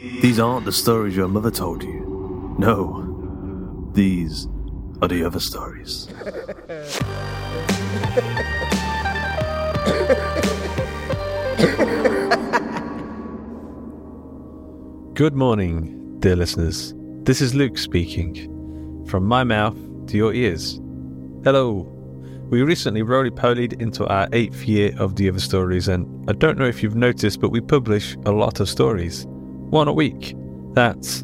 These aren't the stories your mother told you. No, these are the other stories. Good morning, dear listeners. This is Luke speaking. From my mouth to your ears. Hello. We recently roly polied into our eighth year of The Other Stories, and I don't know if you've noticed, but we publish a lot of stories. One a week. That's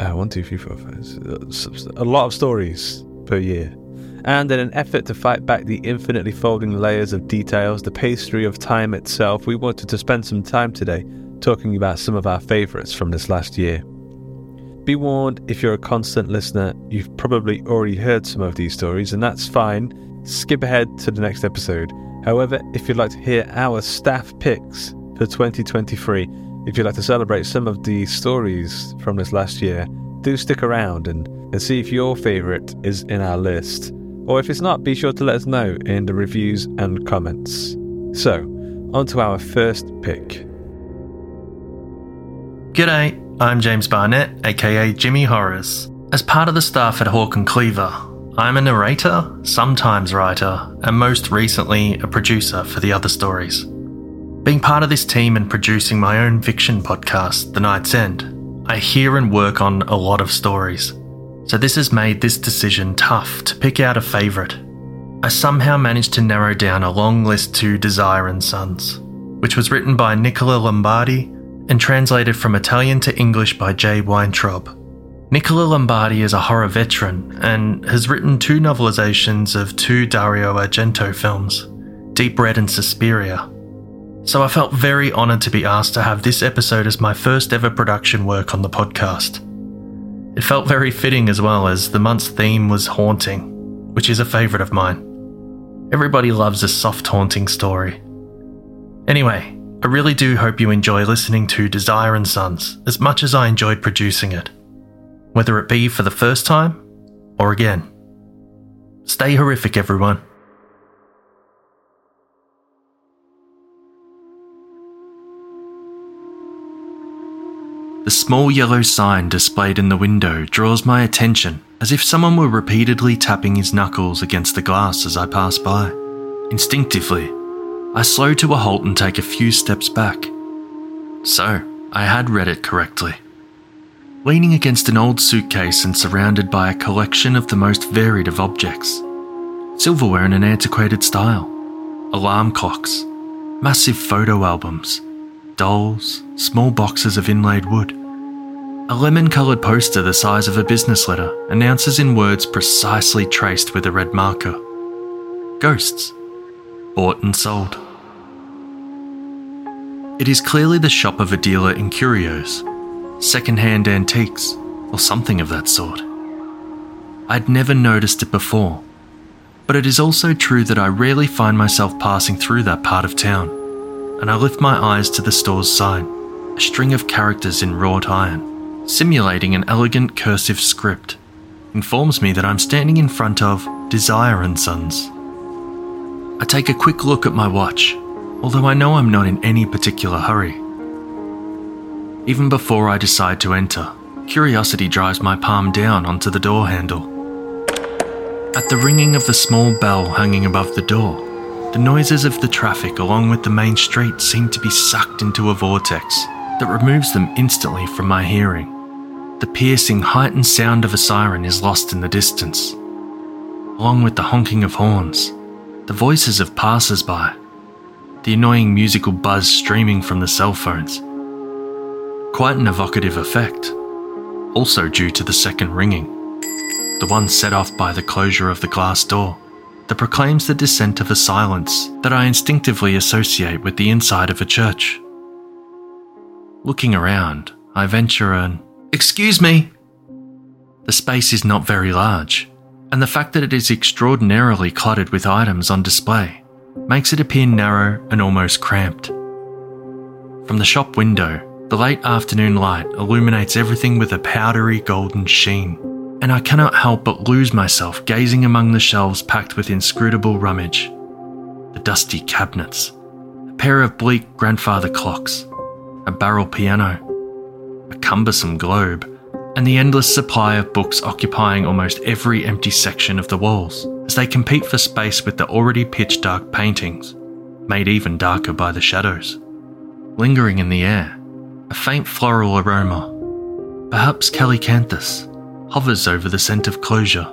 uh, one, two, three, four, five, six, a lot of stories per year. And in an effort to fight back the infinitely folding layers of details, the pastry of time itself, we wanted to spend some time today talking about some of our favourites from this last year. Be warned, if you're a constant listener, you've probably already heard some of these stories, and that's fine. Skip ahead to the next episode. However, if you'd like to hear our staff picks for 2023, if you'd like to celebrate some of the stories from this last year, do stick around and, and see if your favourite is in our list. Or if it's not, be sure to let us know in the reviews and comments. So, on to our first pick. G'day, I'm James Barnett, aka Jimmy Horrors. As part of the staff at Hawk and Cleaver, I'm a narrator, sometimes writer, and most recently a producer for the other stories. Being part of this team and producing my own fiction podcast, The Night's End, I hear and work on a lot of stories. So this has made this decision tough to pick out a favourite. I somehow managed to narrow down a long list to Desire and Sons, which was written by Nicola Lombardi and translated from Italian to English by Jay Weintraub. Nicola Lombardi is a horror veteran and has written two novelizations of two Dario Argento films, Deep Red and Suspiria. So I felt very honoured to be asked to have this episode as my first ever production work on the podcast. It felt very fitting as well as the month's theme was haunting, which is a favourite of mine. Everybody loves a soft haunting story. Anyway, I really do hope you enjoy listening to Desire and Sons as much as I enjoyed producing it, whether it be for the first time or again. Stay horrific, everyone. The small yellow sign displayed in the window draws my attention as if someone were repeatedly tapping his knuckles against the glass as I pass by. Instinctively, I slow to a halt and take a few steps back. So, I had read it correctly. Leaning against an old suitcase and surrounded by a collection of the most varied of objects silverware in an antiquated style, alarm clocks, massive photo albums, dolls, small boxes of inlaid wood. A lemon coloured poster the size of a business letter announces in words precisely traced with a red marker Ghosts. Bought and sold. It is clearly the shop of a dealer in curios, second hand antiques, or something of that sort. I'd never noticed it before, but it is also true that I rarely find myself passing through that part of town, and I lift my eyes to the store's sign, a string of characters in wrought iron, simulating an elegant cursive script, informs me that I'm standing in front of Desire and Sons. I take a quick look at my watch, although I know I'm not in any particular hurry. Even before I decide to enter, curiosity drives my palm down onto the door handle. At the ringing of the small bell hanging above the door, the noises of the traffic along with the main street seem to be sucked into a vortex that removes them instantly from my hearing. The piercing, heightened sound of a siren is lost in the distance, along with the honking of horns, the voices of passers by, the annoying musical buzz streaming from the cell phones. Quite an evocative effect, also due to the second ringing the one set off by the closure of the glass door, that proclaims the descent of a silence that I instinctively associate with the inside of a church. Looking around, I venture an Excuse me! The space is not very large, and the fact that it is extraordinarily cluttered with items on display makes it appear narrow and almost cramped. From the shop window, the late afternoon light illuminates everything with a powdery golden sheen and I cannot help but lose myself gazing among the shelves packed with inscrutable rummage. The dusty cabinets, a pair of bleak grandfather clocks, a barrel piano, a cumbersome globe, and the endless supply of books occupying almost every empty section of the walls as they compete for space with the already pitch dark paintings, made even darker by the shadows. Lingering in the air, a faint floral aroma, perhaps calycanthus hovers over the scent of closure.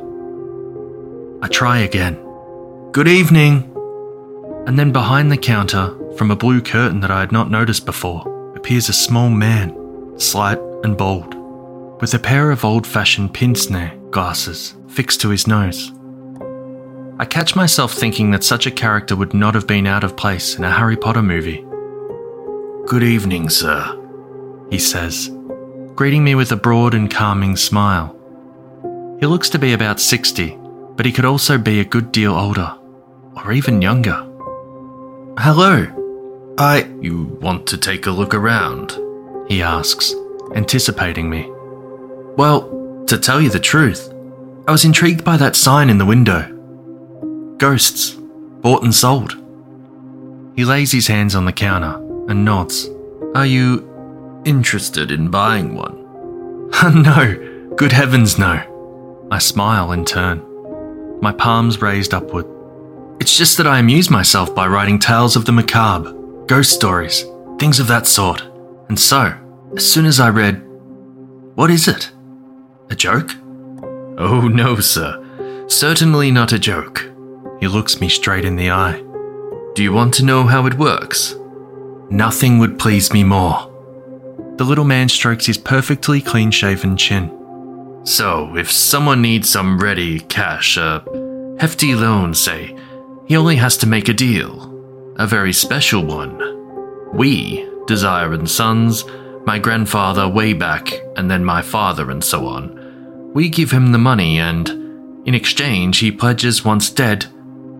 I try again. Good evening! And then behind the counter, from a blue curtain that I had not noticed before, appears a small man, slight and bald, with a pair of old fashioned pince nez glasses fixed to his nose. I catch myself thinking that such a character would not have been out of place in a Harry Potter movie. Good evening, sir, he says, greeting me with a broad and calming smile. He looks to be about 60, but he could also be a good deal older, or even younger. Hello. I. You want to take a look around? He asks, anticipating me. Well, to tell you the truth, I was intrigued by that sign in the window. Ghosts, bought and sold. He lays his hands on the counter and nods. Are you interested in buying one? no, good heavens, no. I smile in turn, my palms raised upward. It's just that I amuse myself by writing tales of the macabre, ghost stories, things of that sort. And so, as soon as I read, What is it? A joke? Oh, no, sir. Certainly not a joke. He looks me straight in the eye. Do you want to know how it works? Nothing would please me more. The little man strokes his perfectly clean shaven chin. So, if someone needs some ready cash, a hefty loan, say, he only has to make a deal. A very special one. We, Desire and Sons, my grandfather way back, and then my father, and so on, we give him the money, and in exchange, he pledges, once dead,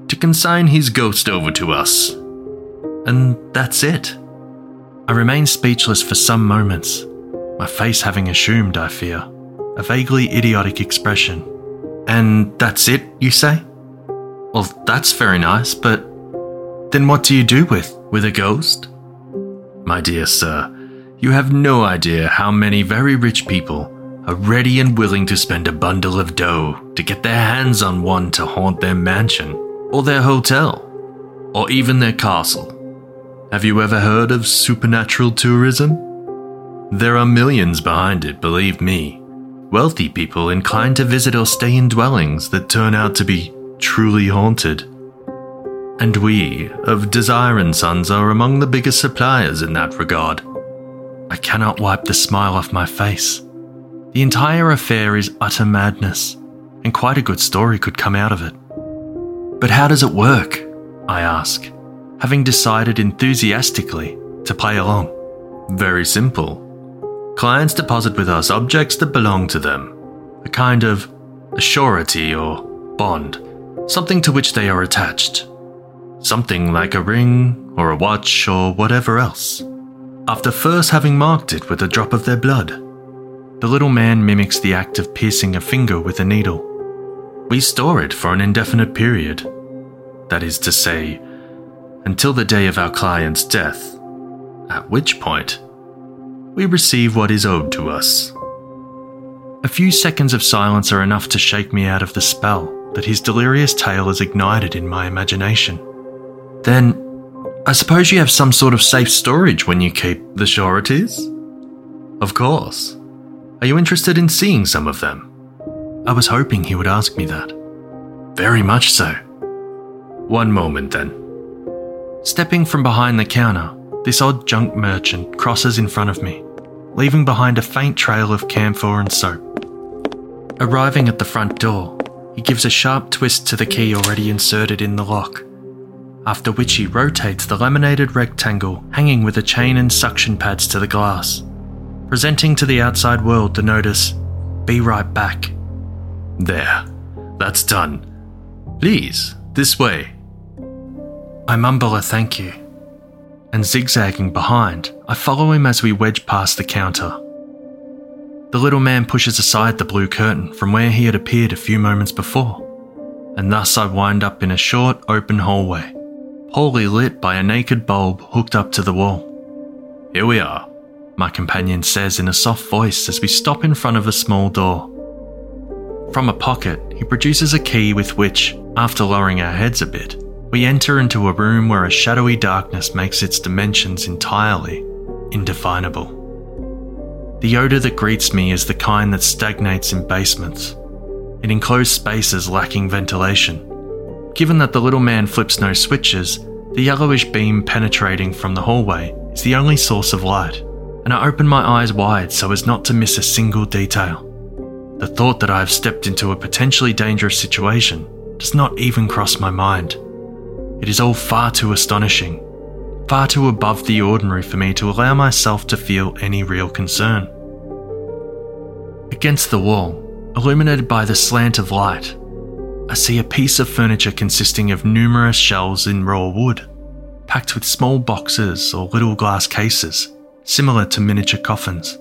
to consign his ghost over to us. And that's it. I remain speechless for some moments, my face having assumed, I fear, a vaguely idiotic expression. And that's it, you say? Well, that's very nice, but then what do you do with with a ghost? My dear sir, you have no idea how many very rich people are ready and willing to spend a bundle of dough to get their hands on one to haunt their mansion, or their hotel, or even their castle. Have you ever heard of supernatural tourism? There are millions behind it, believe me wealthy people inclined to visit or stay in dwellings that turn out to be truly haunted. And we, of Desire and Sons, are among the biggest suppliers in that regard. I cannot wipe the smile off my face. The entire affair is utter madness, and quite a good story could come out of it. But how does it work? I ask, having decided enthusiastically to play along. Very simple. Clients deposit with us objects that belong to them, a kind of surety or bond, something to which they are attached. Something like a ring or a watch or whatever else. After first having marked it with a drop of their blood, the little man mimics the act of piercing a finger with a needle. We store it for an indefinite period. That is to say, until the day of our client's death, at which point we receive what is owed to us. A few seconds of silence are enough to shake me out of the spell that his delirious tale has ignited in my imagination. Then, I suppose you have some sort of safe storage when you keep the sureties? Of course. Are you interested in seeing some of them? I was hoping he would ask me that. Very much so. One moment then. Stepping from behind the counter, this odd junk merchant crosses in front of me, leaving behind a faint trail of camphor and soap. Arriving at the front door, he gives a sharp twist to the key already inserted in the lock, after which he rotates the laminated rectangle hanging with a chain and suction pads to the glass, presenting to the outside world the notice, Be right back. There, that's done. Please, this way. I mumble a thank you, and zigzagging behind, I follow him as we wedge past the counter. The little man pushes aside the blue curtain from where he had appeared a few moments before, and thus I wind up in a short, open hallway, poorly lit by a naked bulb hooked up to the wall. Here we are, my companion says in a soft voice as we stop in front of a small door. From a pocket, he produces a key with which, after lowering our heads a bit, we enter into a room where a shadowy darkness makes its dimensions entirely indefinable. The odour that greets me is the kind that stagnates in basements, in enclosed spaces lacking ventilation. Given that the little man flips no switches, the yellowish beam penetrating from the hallway is the only source of light, and I open my eyes wide so as not to miss a single detail. The thought that I have stepped into a potentially dangerous situation does not even cross my mind. It is all far too astonishing far too above the ordinary for me to allow myself to feel any real concern. Against the wall, illuminated by the slant of light, I see a piece of furniture consisting of numerous shelves in raw wood, packed with small boxes or little glass cases, similar to miniature coffins.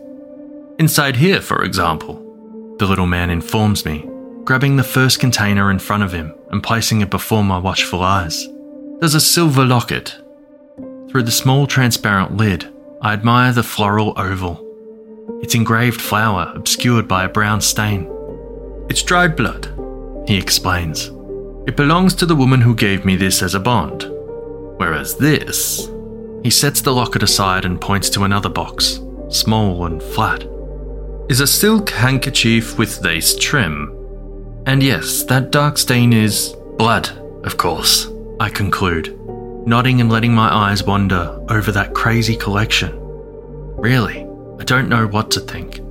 Inside here, for example, the little man informs me, grabbing the first container in front of him and placing it before my watchful eyes. There's a silver locket through the small transparent lid, I admire the floral oval, its engraved flower obscured by a brown stain. It's dried blood, he explains. It belongs to the woman who gave me this as a bond. Whereas this. He sets the locket aside and points to another box, small and flat. Is a silk handkerchief with lace trim. And yes, that dark stain is blood, of course, I conclude nodding and letting my eyes wander over that crazy collection. Really, I don't know what to think.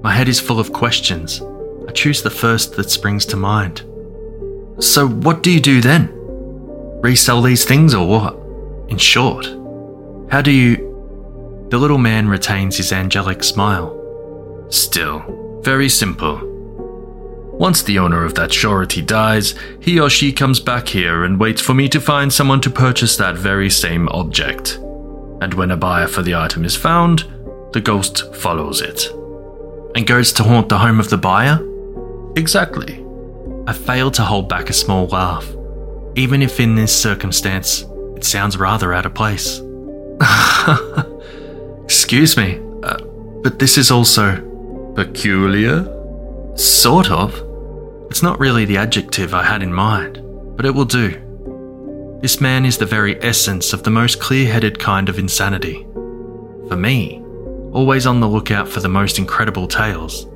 My head is full of questions. I choose the first that springs to mind. So, what do you do then? Resell these things or what? In short, how do you. The little man retains his angelic smile. Still, very simple. Once the owner of that surety dies, he or she comes back here and waits for me to find someone to purchase that very same object. And when a buyer for the item is found, the ghost follows it. And goes to haunt the home of the buyer? Exactly. I fail to hold back a small laugh, even if in this circumstance it sounds rather out of place. Excuse me, uh, but this is also peculiar? Sort of. It's not really the adjective I had in mind, but it will do. This man is the very essence of the most clear headed kind of insanity. For me, always on the lookout for the most incredible tales,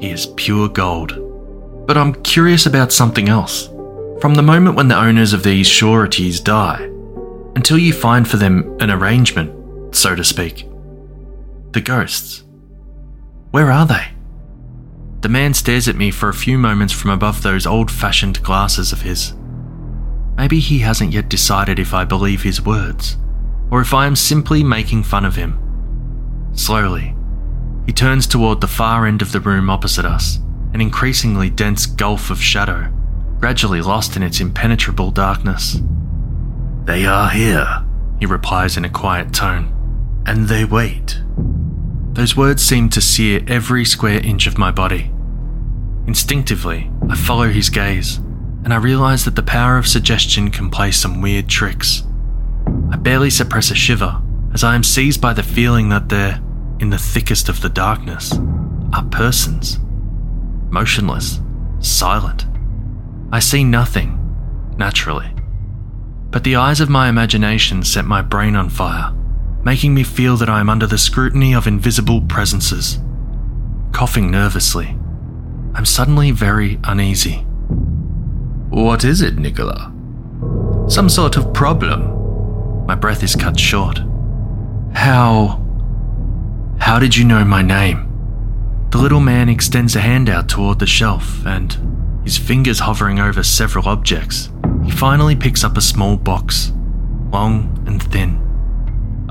he is pure gold. But I'm curious about something else. From the moment when the owners of these sureties die, until you find for them an arrangement, so to speak. The ghosts. Where are they? The man stares at me for a few moments from above those old fashioned glasses of his. Maybe he hasn't yet decided if I believe his words, or if I am simply making fun of him. Slowly, he turns toward the far end of the room opposite us, an increasingly dense gulf of shadow, gradually lost in its impenetrable darkness. They are here, he replies in a quiet tone, and they wait. Those words seem to sear every square inch of my body. Instinctively, I follow his gaze, and I realize that the power of suggestion can play some weird tricks. I barely suppress a shiver as I am seized by the feeling that there, in the thickest of the darkness, are persons. Motionless, silent. I see nothing, naturally. But the eyes of my imagination set my brain on fire, making me feel that I am under the scrutiny of invisible presences. Coughing nervously, I'm suddenly very uneasy. What is it, Nicola? Some sort of problem? My breath is cut short. How. How did you know my name? The little man extends a hand out toward the shelf, and, his fingers hovering over several objects, he finally picks up a small box, long and thin.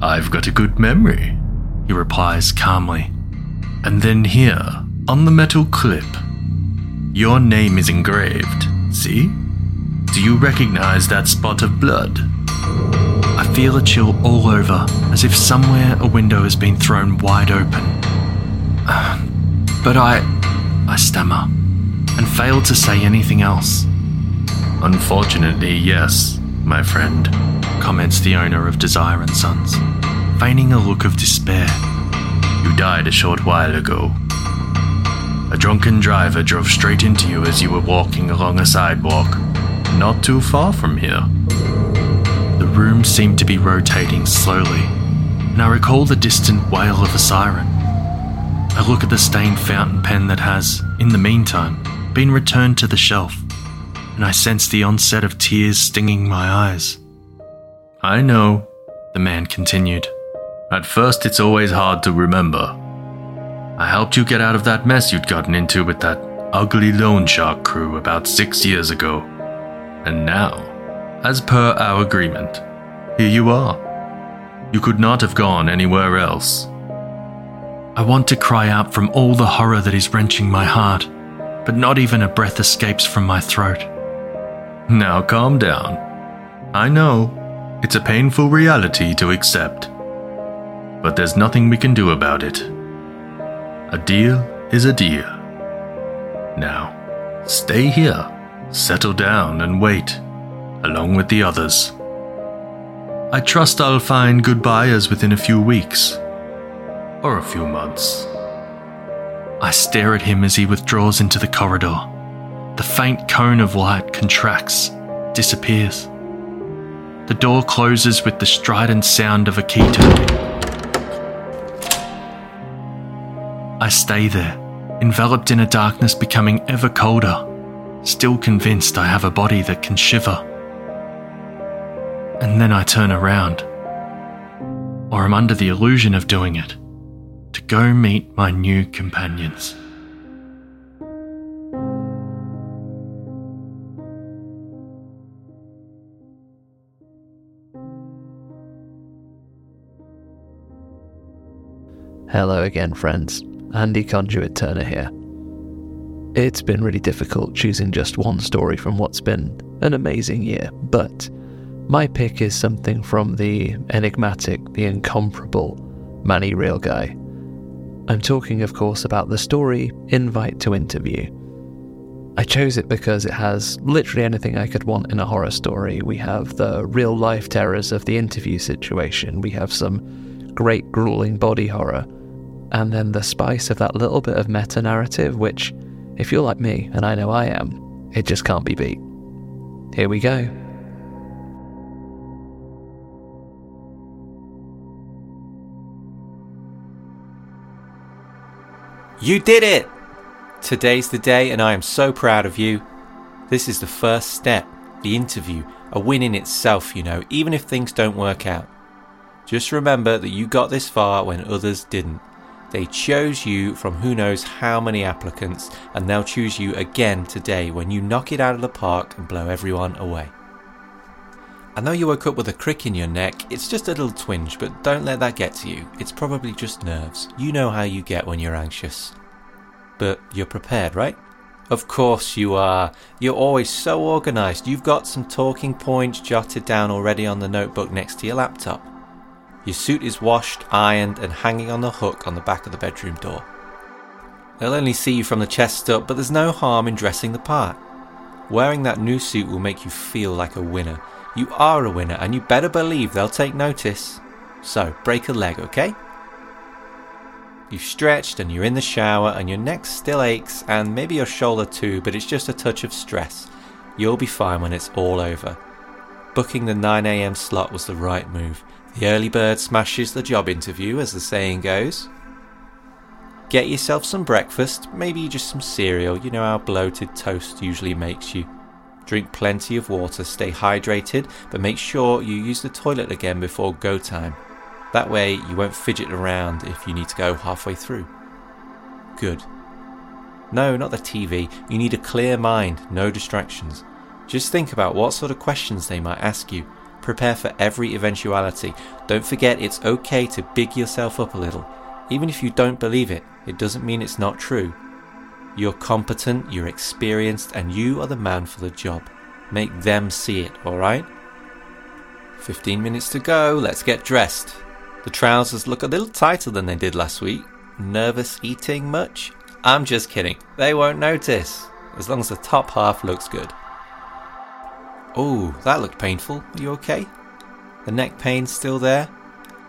I've got a good memory, he replies calmly. And then here, on the metal clip, your name is engraved, see? Do you recognize that spot of blood? I feel a chill all over, as if somewhere a window has been thrown wide open. But I. I stammer, and fail to say anything else. Unfortunately, yes, my friend, comments the owner of Desire and Sons, feigning a look of despair. You died a short while ago. A drunken driver drove straight into you as you were walking along a sidewalk, not too far from here. The room seemed to be rotating slowly, and I recall the distant wail of a siren. I look at the stained fountain pen that has, in the meantime, been returned to the shelf and I sensed the onset of tears stinging my eyes. I know, the man continued. At first, it's always hard to remember. I helped you get out of that mess you'd gotten into with that ugly loan shark crew about six years ago. And now, as per our agreement, here you are. You could not have gone anywhere else. I want to cry out from all the horror that is wrenching my heart, but not even a breath escapes from my throat. Now calm down. I know, it's a painful reality to accept. But there's nothing we can do about it. A deal is a deal. Now, stay here, settle down, and wait, along with the others. I trust I'll find good buyers within a few weeks. Or a few months. I stare at him as he withdraws into the corridor. The faint cone of light contracts, disappears. The door closes with the strident sound of a key turning. I stay there, enveloped in a darkness becoming ever colder, still convinced I have a body that can shiver. And then I turn around, or am under the illusion of doing it, to go meet my new companions. Hello again, friends. Andy Conduit Turner here. It's been really difficult choosing just one story from what's been an amazing year, but my pick is something from the enigmatic, the incomparable Manny Real Guy. I'm talking, of course, about the story Invite to Interview. I chose it because it has literally anything I could want in a horror story. We have the real life terrors of the interview situation, we have some great grueling body horror and then the spice of that little bit of meta narrative, which, if you're like me, and I know I am, it just can't be beat. Here we go. You did it! Today's the day, and I am so proud of you. This is the first step the interview, a win in itself, you know, even if things don't work out. Just remember that you got this far when others didn't. They chose you from who knows how many applicants, and they'll choose you again today when you knock it out of the park and blow everyone away. I know you woke up with a crick in your neck, it's just a little twinge, but don't let that get to you. It's probably just nerves. You know how you get when you're anxious. But you're prepared, right? Of course you are. You're always so organised. You've got some talking points jotted down already on the notebook next to your laptop. Your suit is washed, ironed, and hanging on the hook on the back of the bedroom door. They'll only see you from the chest up, but there's no harm in dressing the part. Wearing that new suit will make you feel like a winner. You are a winner, and you better believe they'll take notice. So, break a leg, okay? You've stretched and you're in the shower, and your neck still aches, and maybe your shoulder too, but it's just a touch of stress. You'll be fine when it's all over. Booking the 9am slot was the right move. The early bird smashes the job interview, as the saying goes. Get yourself some breakfast, maybe just some cereal, you know how bloated toast usually makes you. Drink plenty of water, stay hydrated, but make sure you use the toilet again before go time. That way you won't fidget around if you need to go halfway through. Good. No, not the TV. You need a clear mind, no distractions. Just think about what sort of questions they might ask you. Prepare for every eventuality. Don't forget it's okay to big yourself up a little. Even if you don't believe it, it doesn't mean it's not true. You're competent, you're experienced, and you are the man for the job. Make them see it, alright? 15 minutes to go, let's get dressed. The trousers look a little tighter than they did last week. Nervous eating much? I'm just kidding. They won't notice, as long as the top half looks good. Oh, that looked painful. Are you okay? The neck pain's still there?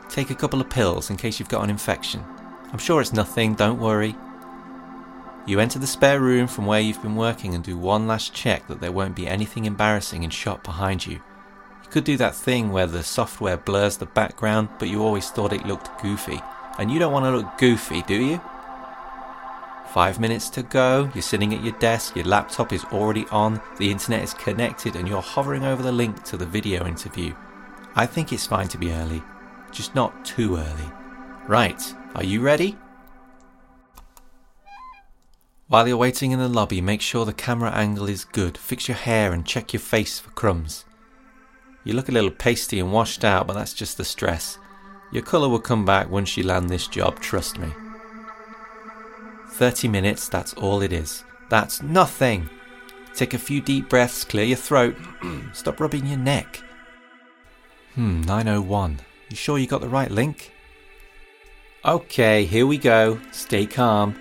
Take a couple of pills in case you've got an infection. I'm sure it's nothing, don't worry. You enter the spare room from where you've been working and do one last check that there won't be anything embarrassing in shot behind you. You could do that thing where the software blurs the background, but you always thought it looked goofy. And you don't want to look goofy, do you? Five minutes to go, you're sitting at your desk, your laptop is already on, the internet is connected, and you're hovering over the link to the video interview. I think it's fine to be early, just not too early. Right, are you ready? While you're waiting in the lobby, make sure the camera angle is good, fix your hair, and check your face for crumbs. You look a little pasty and washed out, but that's just the stress. Your colour will come back once you land this job, trust me. 30 minutes, that's all it is. That's nothing. Take a few deep breaths, clear your throat. Stop rubbing your neck. Hmm, 901. You sure you got the right link? Okay, here we go. Stay calm.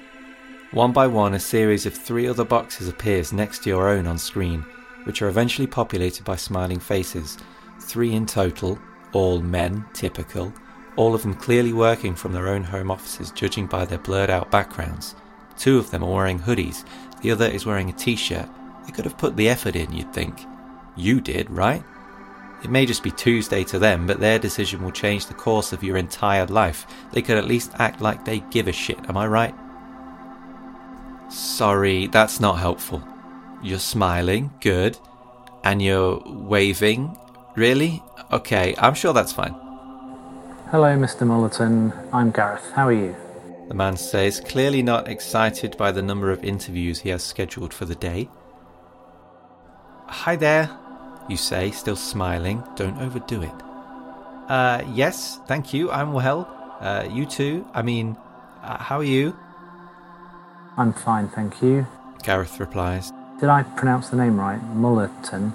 One by one, a series of three other boxes appears next to your own on screen, which are eventually populated by smiling faces. Three in total, all men, typical, all of them clearly working from their own home offices, judging by their blurred out backgrounds. Two of them are wearing hoodies, the other is wearing a t shirt. They could have put the effort in, you'd think. You did, right? It may just be Tuesday to them, but their decision will change the course of your entire life. They could at least act like they give a shit, am I right? Sorry, that's not helpful. You're smiling, good. And you're waving, really? Okay, I'm sure that's fine. Hello, Mr. Mullerton. I'm Gareth. How are you? The man says, clearly not excited by the number of interviews he has scheduled for the day. Hi there, you say, still smiling. Don't overdo it. Uh, yes, thank you. I'm well. Uh, you too. I mean, uh, how are you? I'm fine, thank you. Gareth replies. Did I pronounce the name right? Mullerton.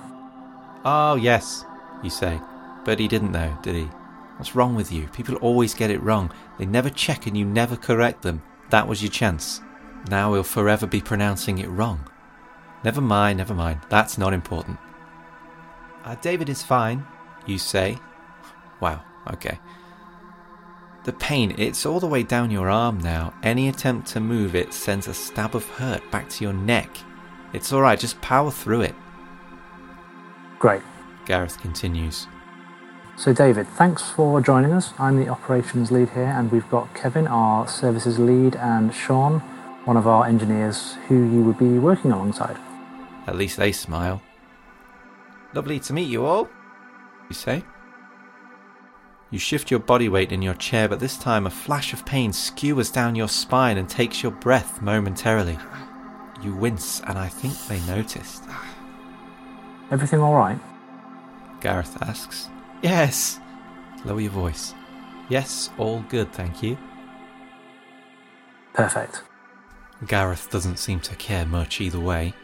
Oh, yes, you say. But he didn't know, did he? What's wrong with you? People always get it wrong. They never check and you never correct them. That was your chance. Now we'll forever be pronouncing it wrong. Never mind, never mind. That's not important. Uh, David is fine, you say. Wow, okay. The pain, it's all the way down your arm now. Any attempt to move it sends a stab of hurt back to your neck. It's alright, just power through it. Great. Gareth continues. So, David, thanks for joining us. I'm the operations lead here, and we've got Kevin, our services lead, and Sean, one of our engineers who you would be working alongside. At least they smile. Lovely to meet you all, you say. You shift your body weight in your chair, but this time a flash of pain skewers down your spine and takes your breath momentarily. You wince, and I think they noticed. Everything all right? Gareth asks. Yes. Lower your voice. Yes, all good, thank you. Perfect. Gareth doesn't seem to care much either way.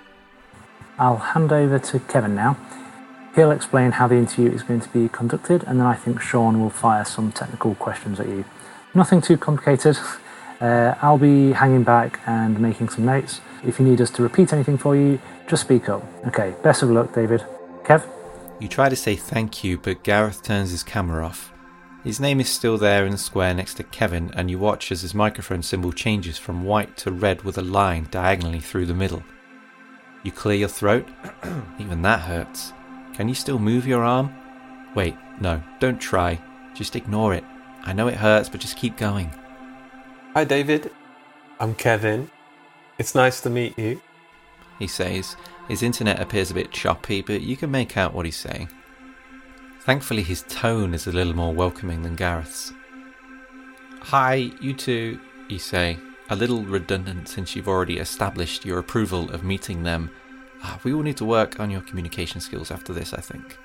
I'll hand over to Kevin now. He'll explain how the interview is going to be conducted, and then I think Sean will fire some technical questions at you. Nothing too complicated. Uh, I'll be hanging back and making some notes. If you need us to repeat anything for you, just speak up. Okay, best of luck, David. Kev? You try to say thank you, but Gareth turns his camera off. His name is still there in the square next to Kevin, and you watch as his microphone symbol changes from white to red with a line diagonally through the middle. You clear your throat. Even that hurts. Can you still move your arm? Wait, no, don't try. Just ignore it. I know it hurts, but just keep going. Hi, David. I'm Kevin. It's nice to meet you. He says. His internet appears a bit choppy, but you can make out what he's saying. Thankfully, his tone is a little more welcoming than Gareth's. Hi, you two, you say, a little redundant since you've already established your approval of meeting them. Uh, we will need to work on your communication skills after this, I think.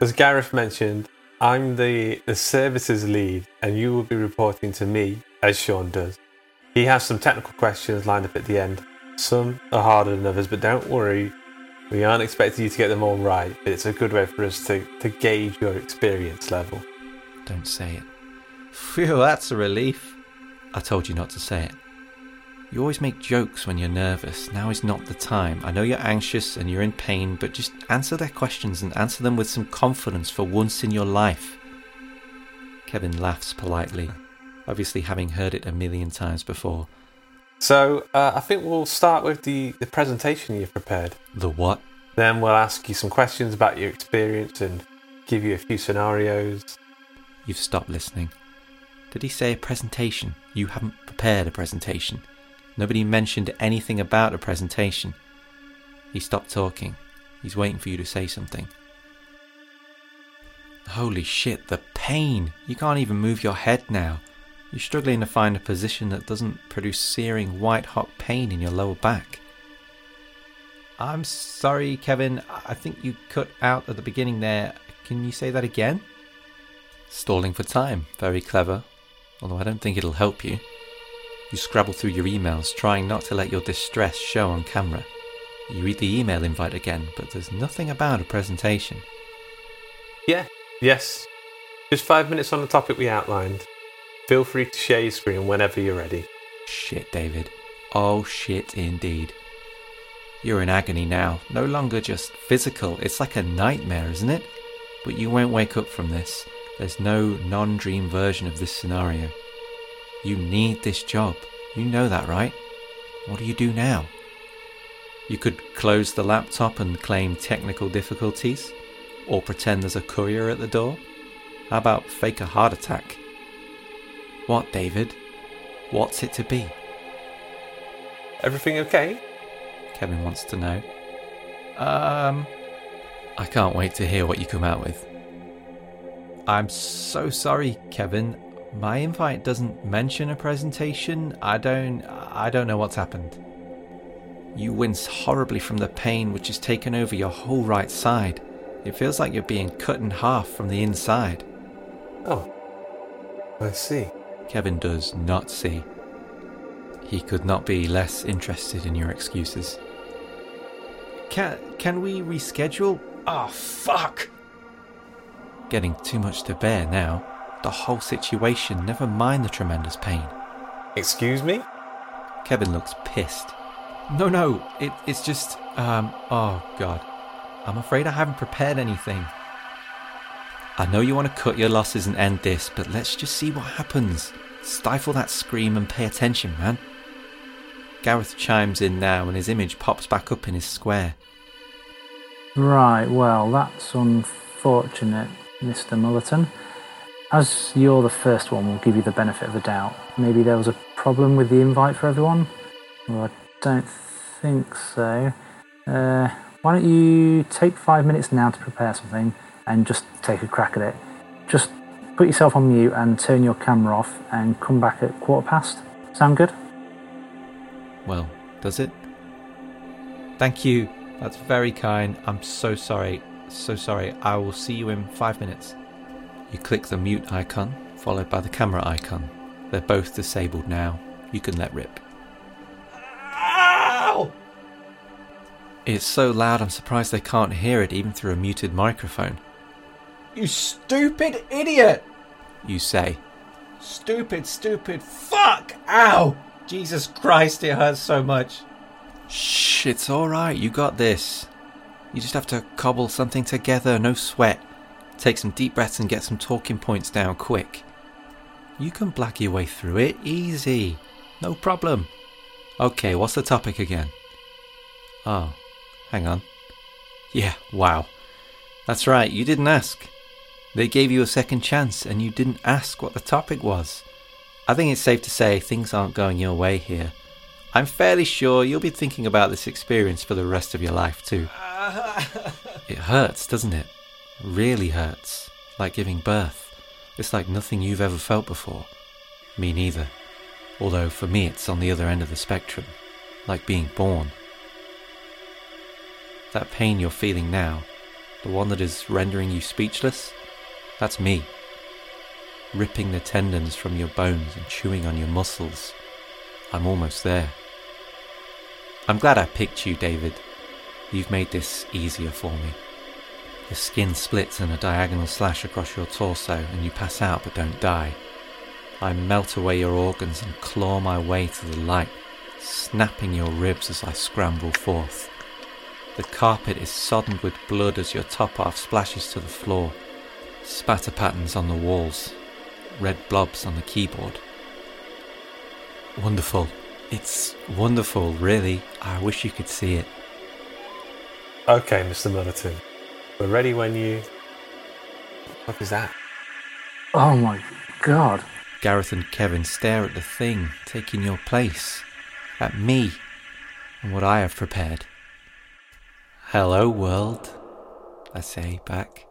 As Gareth mentioned, I'm the, the services lead, and you will be reporting to me, as Sean does. He has some technical questions lined up at the end. Some are harder than others, but don't worry, we aren't expecting you to get them all right. It's a good way for us to, to gauge your experience level. Don't say it. Phew, that's a relief. I told you not to say it. You always make jokes when you're nervous. Now is not the time. I know you're anxious and you're in pain, but just answer their questions and answer them with some confidence for once in your life. Kevin laughs politely, obviously having heard it a million times before. So, uh, I think we'll start with the, the presentation you've prepared. The what? Then we'll ask you some questions about your experience and give you a few scenarios. You've stopped listening. Did he say a presentation? You haven't prepared a presentation. Nobody mentioned anything about a presentation. He stopped talking. He's waiting for you to say something. Holy shit, the pain! You can't even move your head now. You're struggling to find a position that doesn't produce searing white hot pain in your lower back. I'm sorry, Kevin. I think you cut out at the beginning there. Can you say that again? Stalling for time. Very clever. Although I don't think it'll help you. You scrabble through your emails, trying not to let your distress show on camera. You read the email invite again, but there's nothing about a presentation. Yeah, yes. Just five minutes on the topic we outlined. Feel free to share your screen whenever you're ready. Shit, David. Oh, shit, indeed. You're in agony now, no longer just physical. It's like a nightmare, isn't it? But you won't wake up from this. There's no non dream version of this scenario. You need this job. You know that, right? What do you do now? You could close the laptop and claim technical difficulties, or pretend there's a courier at the door. How about fake a heart attack? What, David? What's it to be? Everything okay? Kevin wants to know. Um, I can't wait to hear what you come out with. I'm so sorry, Kevin. My invite doesn't mention a presentation. I don't I don't know what's happened. You wince horribly from the pain which has taken over your whole right side. It feels like you're being cut in half from the inside. Oh, I see. Kevin does not see. He could not be less interested in your excuses. Can can we reschedule? Oh fuck. Getting too much to bear now. The whole situation, never mind the tremendous pain. Excuse me? Kevin looks pissed. No, no, it, it's just, um, oh god. I'm afraid I haven't prepared anything. I know you want to cut your losses and end this, but let's just see what happens. Stifle that scream and pay attention, man. Gareth chimes in now and his image pops back up in his square. Right, well, that's unfortunate, Mr. Mullerton. As you're the first one, we'll give you the benefit of the doubt. Maybe there was a problem with the invite for everyone? Well, I don't think so. Uh, why don't you take five minutes now to prepare something and just take a crack at it? Just put yourself on mute and turn your camera off and come back at quarter past. Sound good? Well, does it? Thank you. That's very kind. I'm so sorry. So sorry. I will see you in five minutes. You click the mute icon, followed by the camera icon. They're both disabled now. You can let rip. Ow! It's so loud, I'm surprised they can't hear it even through a muted microphone. You stupid idiot! You say. Stupid, stupid, fuck! Ow! Jesus Christ, it hurts so much. Shh, it's alright, you got this. You just have to cobble something together, no sweat. Take some deep breaths and get some talking points down quick. You can black your way through it easy. No problem. Okay, what's the topic again? Oh, hang on. Yeah, wow. That's right, you didn't ask. They gave you a second chance and you didn't ask what the topic was. I think it's safe to say things aren't going your way here. I'm fairly sure you'll be thinking about this experience for the rest of your life, too. it hurts, doesn't it? Really hurts. Like giving birth. It's like nothing you've ever felt before. Me neither. Although for me it's on the other end of the spectrum. Like being born. That pain you're feeling now, the one that is rendering you speechless, that's me. Ripping the tendons from your bones and chewing on your muscles. I'm almost there. I'm glad I picked you, David. You've made this easier for me. Your skin splits in a diagonal slash across your torso, and you pass out but don't die. I melt away your organs and claw my way to the light, snapping your ribs as I scramble forth. The carpet is sodden with blood as your top half splashes to the floor. Spatter patterns on the walls, red blobs on the keyboard. Wonderful. It's wonderful, really. I wish you could see it. Okay, Mr. Millerton. We're ready when you. What is that? Oh my god. Gareth and Kevin stare at the thing taking your place, at me, and what I have prepared. Hello, world, I say back.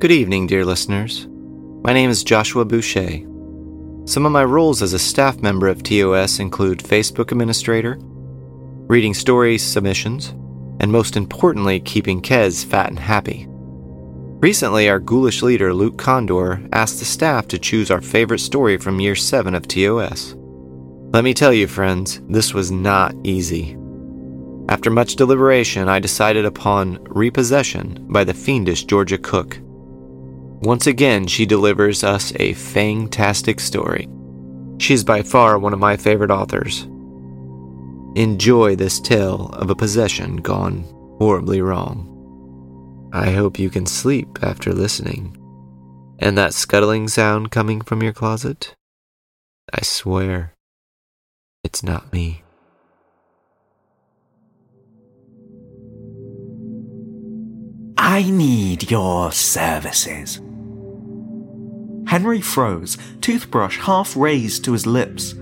Good evening, dear listeners. My name is Joshua Boucher. Some of my roles as a staff member of TOS include Facebook administrator, reading story submissions, and most importantly, keeping Kez fat and happy. Recently, our ghoulish leader, Luke Kondor, asked the staff to choose our favorite story from year 7 of TOS. Let me tell you, friends, this was not easy. After much deliberation, I decided upon Repossession by the fiendish Georgia Cook. Once again, she delivers us a fantastic story. She is by far one of my favorite authors. Enjoy this tale of a possession gone horribly wrong. I hope you can sleep after listening. And that scuttling sound coming from your closet? I swear, it's not me. I need your services. Henry froze, toothbrush half raised to his lips.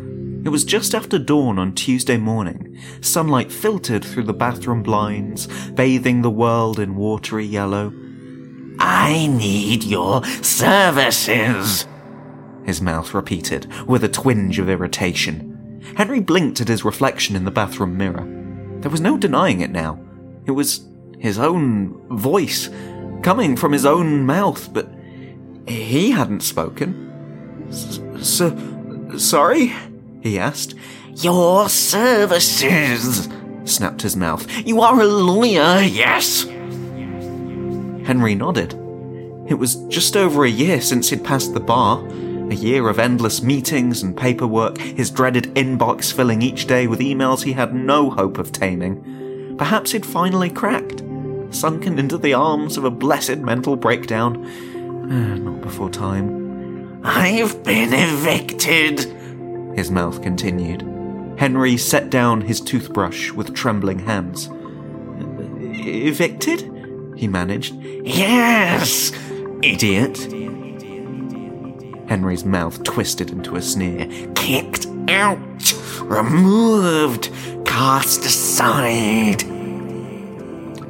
It was just after dawn on Tuesday morning. Sunlight filtered through the bathroom blinds, bathing the world in watery yellow. I need your services, his mouth repeated, with a twinge of irritation. Henry blinked at his reflection in the bathroom mirror. There was no denying it now. It was his own voice, coming from his own mouth, but he hadn't spoken. So, sorry? he asked. Your services, snapped his mouth. You are a lawyer, yes? Henry nodded. It was just over a year since he'd passed the bar. A year of endless meetings and paperwork, his dreaded inbox filling each day with emails he had no hope of taming. Perhaps he'd finally cracked, sunken into the arms of a blessed mental breakdown. Uh, not before time. I've been evicted, his mouth continued. Henry set down his toothbrush with trembling hands. Evicted? He managed. Yes, idiot. Henry's mouth twisted into a sneer. Kicked out. removed, cast aside.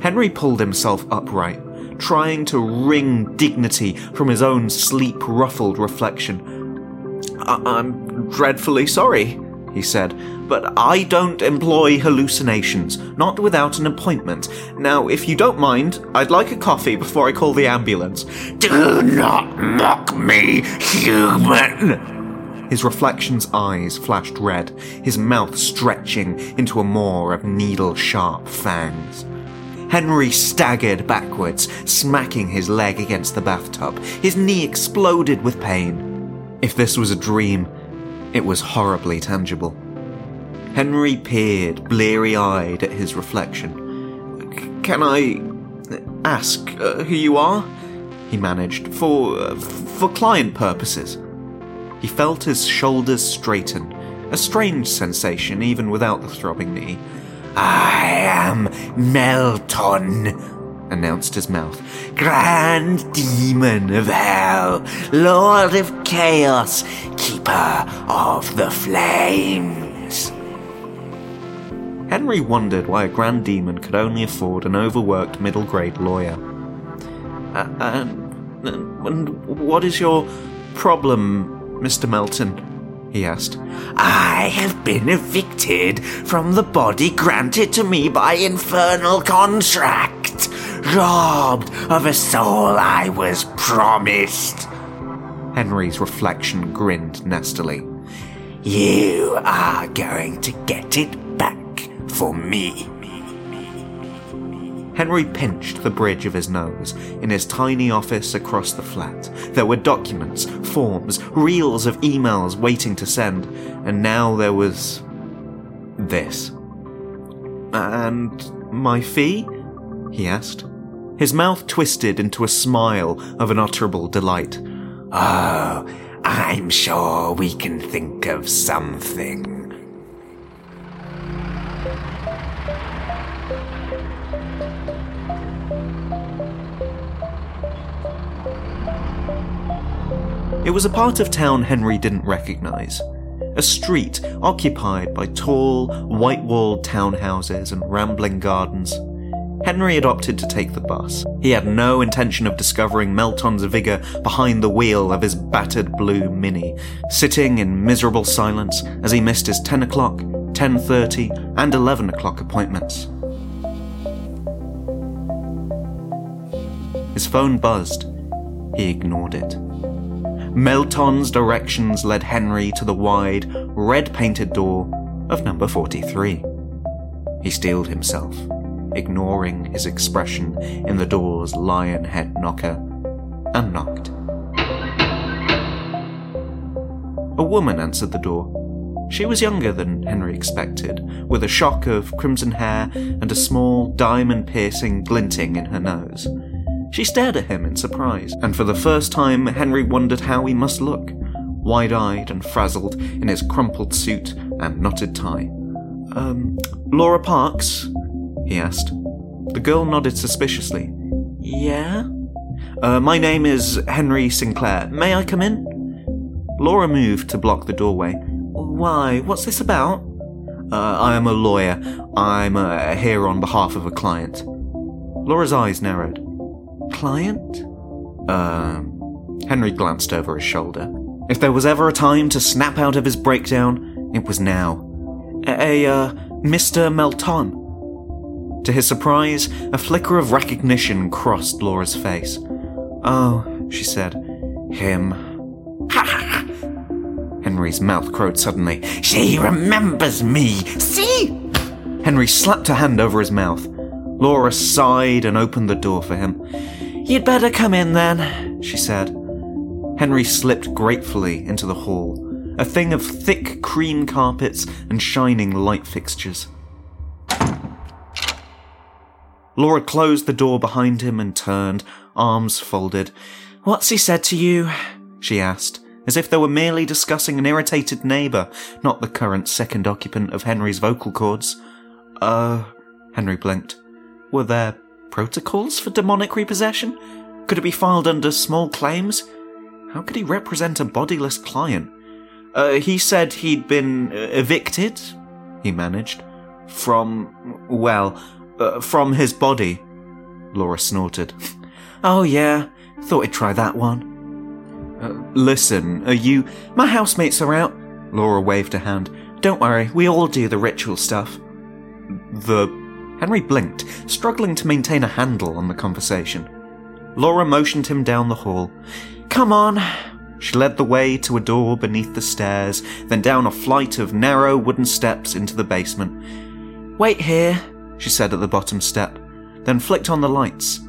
Henry pulled himself upright, trying to wring dignity from his own sleep ruffled reflection. I- I'm dreadfully sorry, he said, but I don't employ hallucinations, not without an appointment. Now, if you don't mind, I'd like a coffee before I call the ambulance. Do not mock me, human! His reflection's eyes flashed red, his mouth stretching into a maw of needle sharp fangs. Henry staggered backwards, smacking his leg against the bathtub. His knee exploded with pain. If this was a dream, it was horribly tangible. Henry peered, bleary eyed, at his reflection. Can I ask uh, who you are? He managed, for, uh, for client purposes. He felt his shoulders straighten, a strange sensation even without the throbbing knee. I am Melton, announced his mouth. Grand Demon of Hell, Lord of Chaos, Keeper of the Flames. Henry wondered why a Grand Demon could only afford an overworked middle grade lawyer. Uh, and, and what is your problem, Mr. Melton? He asked. I have been evicted from the body granted to me by infernal contract, robbed of a soul I was promised. Henry's reflection grinned nastily. You are going to get it back for me. Henry pinched the bridge of his nose in his tiny office across the flat. There were documents, forms, reels of emails waiting to send, and now there was. this. And my fee? he asked. His mouth twisted into a smile of unutterable delight. Oh, I'm sure we can think of something. It was a part of town Henry didn't recognize. A street occupied by tall, white walled townhouses and rambling gardens. Henry had opted to take the bus. He had no intention of discovering Melton's vigour behind the wheel of his battered blue Mini, sitting in miserable silence as he missed his 10 o'clock, 10.30 and 11 o'clock appointments. His phone buzzed. He ignored it. Melton's directions led Henry to the wide, red painted door of number 43. He steeled himself, ignoring his expression in the door's lion head knocker, and knocked. A woman answered the door. She was younger than Henry expected, with a shock of crimson hair and a small diamond piercing glinting in her nose. She stared at him in surprise, and for the first time, Henry wondered how he must look wide eyed and frazzled in his crumpled suit and knotted tie. Um, Laura Parks? he asked. The girl nodded suspiciously. Yeah? Uh, my name is Henry Sinclair. May I come in? Laura moved to block the doorway. Why? What's this about? Uh, I am a lawyer. I'm uh, here on behalf of a client. Laura's eyes narrowed. Client? Um. Henry glanced over his shoulder. If there was ever a time to snap out of his breakdown, it was now. A, uh, Mr. Melton. To his surprise, a flicker of recognition crossed Laura's face. Oh, she said. Him. Ha ha! Henry's mouth crowed suddenly. She remembers me! See? Henry slapped a hand over his mouth. Laura sighed and opened the door for him. You'd better come in then, she said. Henry slipped gratefully into the hall, a thing of thick cream carpets and shining light fixtures. Laura closed the door behind him and turned, arms folded. What's he said to you? she asked, as if they were merely discussing an irritated neighbour, not the current second occupant of Henry's vocal cords. Uh, Henry blinked. Were there protocols for demonic repossession? Could it be filed under small claims? How could he represent a bodiless client? Uh, he said he'd been uh, evicted, he managed. From, well, uh, from his body. Laura snorted. oh, yeah, thought he'd try that one. Uh, listen, are you. My housemates are out. Laura waved a hand. Don't worry, we all do the ritual stuff. The. Henry blinked, struggling to maintain a handle on the conversation. Laura motioned him down the hall. Come on. She led the way to a door beneath the stairs, then down a flight of narrow wooden steps into the basement. Wait here, she said at the bottom step, then flicked on the lights.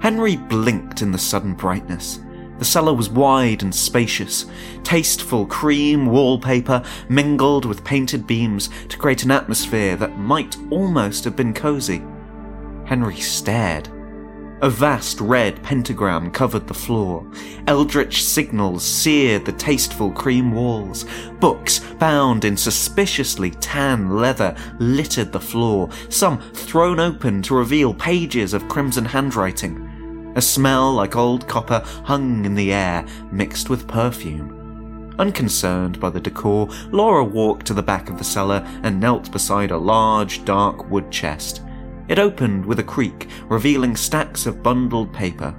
Henry blinked in the sudden brightness. The cellar was wide and spacious. Tasteful cream wallpaper mingled with painted beams to create an atmosphere that might almost have been cozy. Henry stared. A vast red pentagram covered the floor. Eldritch sigils seared the tasteful cream walls. Books bound in suspiciously tan leather littered the floor, some thrown open to reveal pages of crimson handwriting. A smell like old copper hung in the air, mixed with perfume. Unconcerned by the decor, Laura walked to the back of the cellar and knelt beside a large, dark wood chest. It opened with a creak, revealing stacks of bundled paper.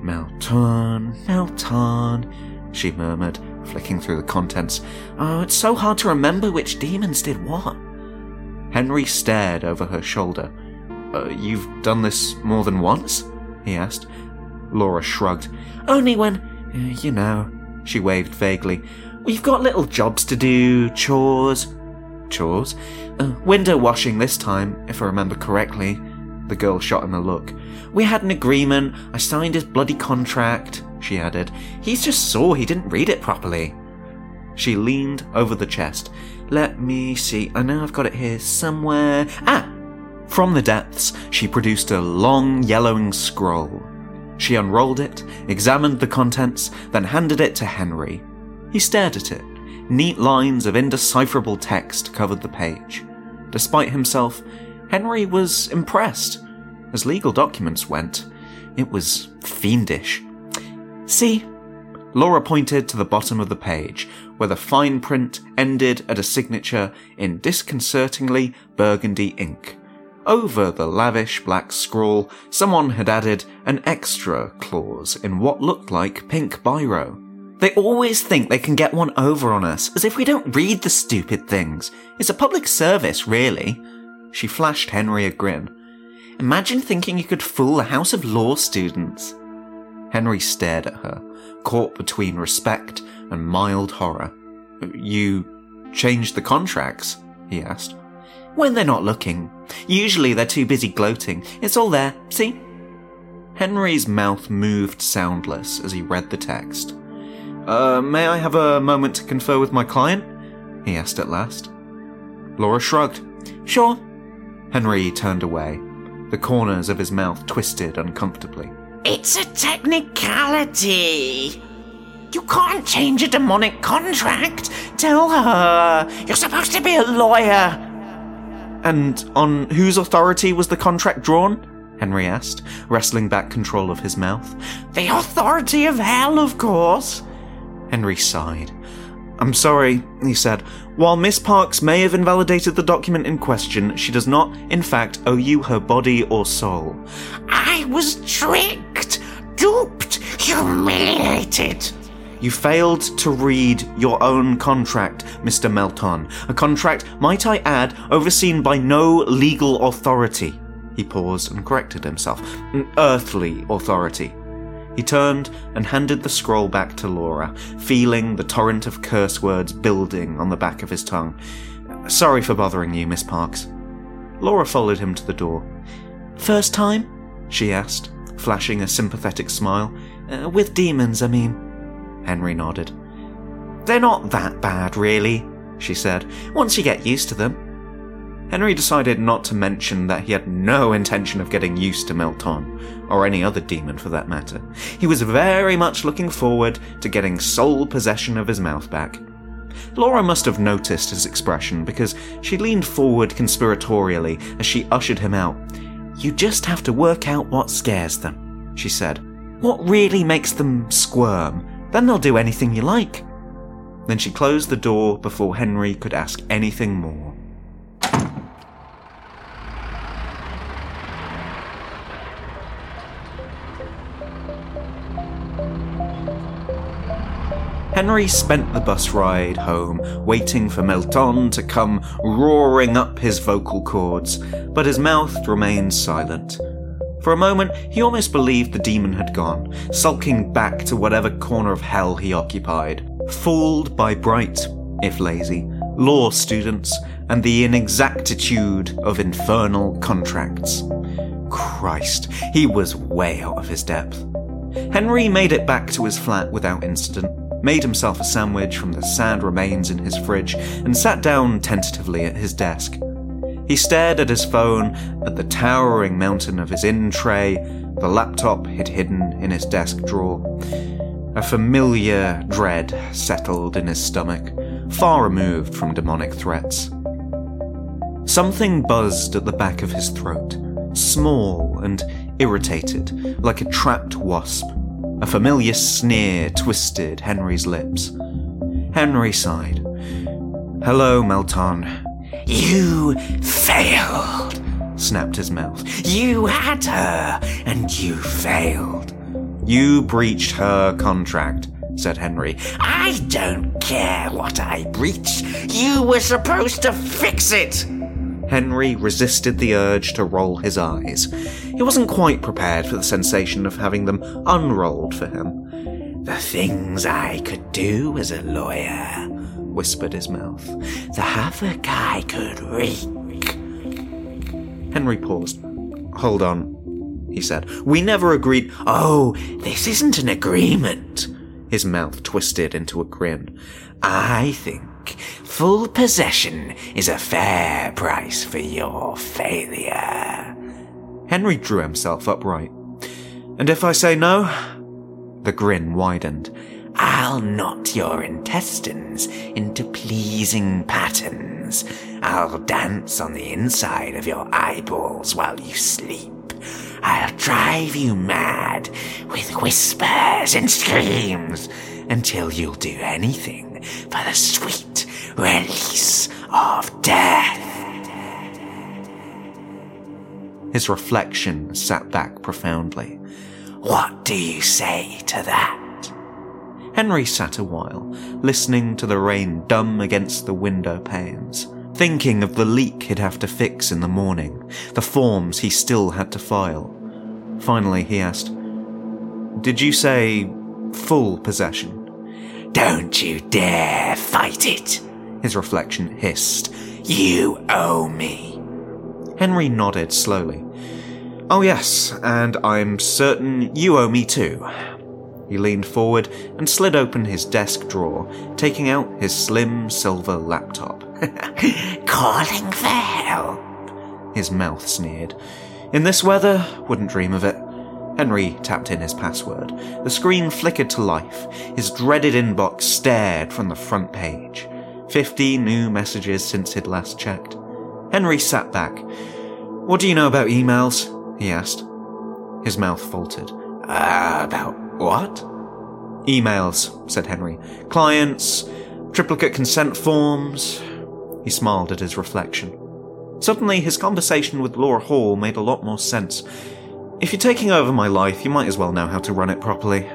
Melton, Melton, she murmured, flicking through the contents. Oh, it's so hard to remember which demons did what. Henry stared over her shoulder. Uh, you've done this more than once? He asked. Laura shrugged. Only when, uh, you know, she waved vaguely. We've got little jobs to do, chores. Chores? Uh, window washing this time, if I remember correctly. The girl shot him a look. We had an agreement. I signed his bloody contract, she added. He's just sore he didn't read it properly. She leaned over the chest. Let me see. I know I've got it here somewhere. Ah! From the depths, she produced a long, yellowing scroll. She unrolled it, examined the contents, then handed it to Henry. He stared at it. Neat lines of indecipherable text covered the page. Despite himself, Henry was impressed. As legal documents went, it was fiendish. See? Laura pointed to the bottom of the page, where the fine print ended at a signature in disconcertingly burgundy ink. Over the lavish black scrawl, someone had added an extra clause in what looked like pink biro. They always think they can get one over on us, as if we don't read the stupid things. It's a public service, really. She flashed Henry a grin. Imagine thinking you could fool a house of law students. Henry stared at her, caught between respect and mild horror. You changed the contracts? he asked. When they're not looking. Usually they're too busy gloating. It's all there, see? Henry's mouth moved soundless as he read the text. Uh, may I have a moment to confer with my client? he asked at last. Laura shrugged. Sure. Henry turned away. The corners of his mouth twisted uncomfortably. It's a technicality. You can't change a demonic contract. Tell her. You're supposed to be a lawyer. And on whose authority was the contract drawn? Henry asked, wrestling back control of his mouth. The authority of hell, of course. Henry sighed. I'm sorry, he said. While Miss Parks may have invalidated the document in question, she does not, in fact, owe you her body or soul. I was tricked, duped, humiliated. You failed to read your own contract, Mr. Melton. A contract, might I add, overseen by no legal authority. He paused and corrected himself. An earthly authority. He turned and handed the scroll back to Laura, feeling the torrent of curse words building on the back of his tongue. Sorry for bothering you, Miss Parks. Laura followed him to the door. First time? she asked, flashing a sympathetic smile. Uh, with demons, I mean. Henry nodded. They're not that bad, really, she said, once you get used to them. Henry decided not to mention that he had no intention of getting used to Melton, or any other demon for that matter. He was very much looking forward to getting sole possession of his mouth back. Laura must have noticed his expression because she leaned forward conspiratorially as she ushered him out. You just have to work out what scares them, she said. What really makes them squirm? Then they'll do anything you like. Then she closed the door before Henry could ask anything more. Henry spent the bus ride home waiting for Melton to come roaring up his vocal cords, but his mouth remained silent. For a moment, he almost believed the demon had gone, sulking back to whatever corner of hell he occupied, fooled by bright, if lazy, law students and the inexactitude of infernal contracts. Christ, he was way out of his depth. Henry made it back to his flat without incident, made himself a sandwich from the sad remains in his fridge, and sat down tentatively at his desk. He stared at his phone, at the towering mountain of his in tray, the laptop he'd hidden in his desk drawer. A familiar dread settled in his stomach, far removed from demonic threats. Something buzzed at the back of his throat, small and irritated, like a trapped wasp. A familiar sneer twisted Henry's lips. Henry sighed. Hello, Melton. You failed, snapped his mouth. You had her, and you failed. You breached her contract, said Henry. I don't care what I breached. You were supposed to fix it. Henry resisted the urge to roll his eyes. He wasn't quite prepared for the sensation of having them unrolled for him. The things I could do as a lawyer, whispered his mouth, the havoc I could wreak. Henry paused. Hold on, he said. We never agreed. Oh, this isn't an agreement. His mouth twisted into a grin. I think full possession is a fair price for your failure. Henry drew himself upright. And if I say no? The grin widened. I'll knot your intestines into pleasing patterns. I'll dance on the inside of your eyeballs while you sleep. I'll drive you mad with whispers and screams until you'll do anything for the sweet release of death. His reflection sat back profoundly. What do you say to that? Henry sat a while, listening to the rain dumb against the window panes, thinking of the leak he'd have to fix in the morning, the forms he still had to file. Finally, he asked, Did you say full possession? Don't you dare fight it, his reflection hissed. You owe me. Henry nodded slowly. Oh, yes, and I'm certain you owe me too. He leaned forward and slid open his desk drawer, taking out his slim silver laptop. Calling for help? His mouth sneered. In this weather, wouldn't dream of it. Henry tapped in his password. The screen flickered to life. His dreaded inbox stared from the front page. Fifty new messages since he'd last checked. Henry sat back. What do you know about emails? he asked. His mouth faltered. Uh, about what? Emails, said Henry. Clients, triplicate consent forms. He smiled at his reflection. Suddenly, his conversation with Laura Hall made a lot more sense. If you're taking over my life, you might as well know how to run it properly.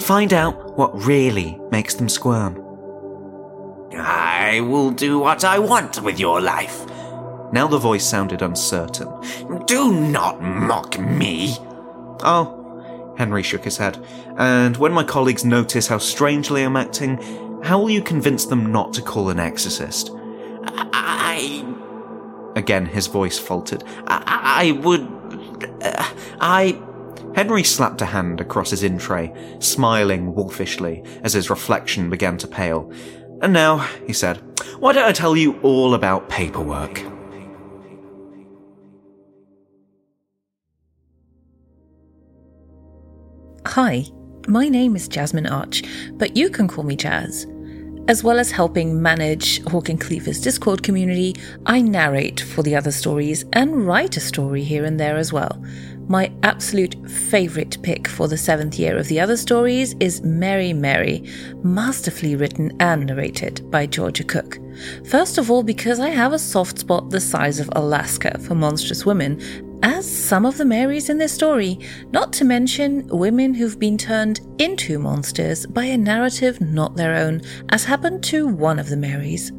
Find out what really makes them squirm. I will do what I want with your life. Now the voice sounded uncertain. Do not mock me. Oh, Henry shook his head. And when my colleagues notice how strangely I'm acting, how will you convince them not to call an exorcist? I. Again, his voice faltered. I, I would. Uh, I. Henry slapped a hand across his in tray, smiling wolfishly as his reflection began to pale. And now, he said, why don't I tell you all about paperwork? Hi, my name is Jasmine Arch, but you can call me Jazz. As well as helping manage Hawk and Cleaver's Discord community, I narrate for the other stories and write a story here and there as well. My absolute favourite pick for the seventh year of the other stories is Mary Mary, masterfully written and narrated by Georgia Cook. First of all, because I have a soft spot the size of Alaska for monstrous women, as some of the Marys in this story, not to mention women who've been turned into monsters by a narrative not their own, as happened to one of the Marys.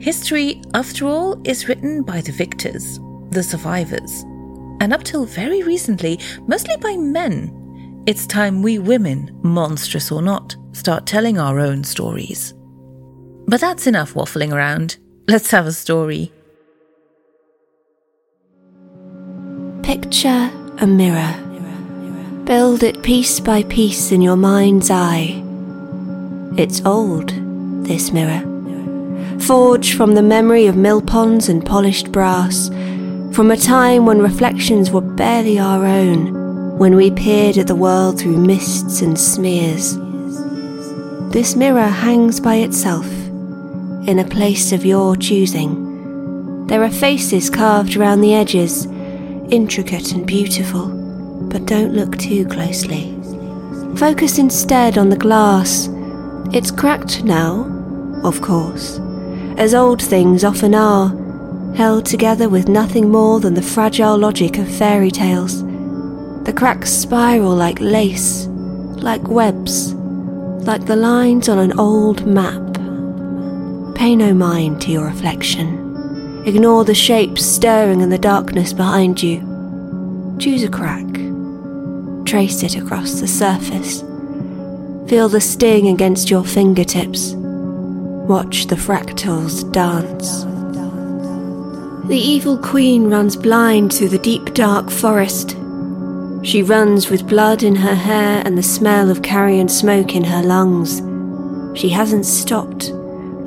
History, after all, is written by the victors, the survivors and up till very recently, mostly by men. It's time we women, monstrous or not, start telling our own stories. But that's enough waffling around. Let's have a story. Picture a mirror. Build it piece by piece in your mind's eye. It's old, this mirror. Forged from the memory of mill ponds and polished brass from a time when reflections were barely our own, when we peered at the world through mists and smears. This mirror hangs by itself, in a place of your choosing. There are faces carved around the edges, intricate and beautiful, but don't look too closely. Focus instead on the glass. It's cracked now, of course, as old things often are held together with nothing more than the fragile logic of fairy tales. The cracks spiral like lace, like webs, like the lines on an old map. Pay no mind to your reflection. Ignore the shapes stirring in the darkness behind you. Choose a crack. Trace it across the surface. Feel the sting against your fingertips. Watch the fractals dance. The evil queen runs blind through the deep dark forest. She runs with blood in her hair and the smell of carrion smoke in her lungs. She hasn't stopped,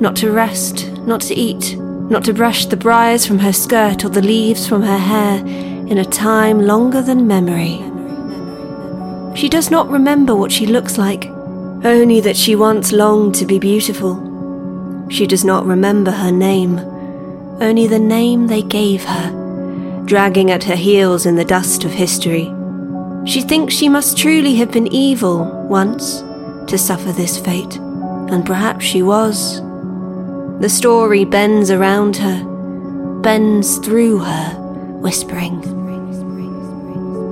not to rest, not to eat, not to brush the briars from her skirt or the leaves from her hair in a time longer than memory. She does not remember what she looks like, only that she once longed to be beautiful. She does not remember her name only the name they gave her, dragging at her heels in the dust of history. She thinks she must truly have been evil once to suffer this fate, and perhaps she was. The story bends around her, bends through her, whispering.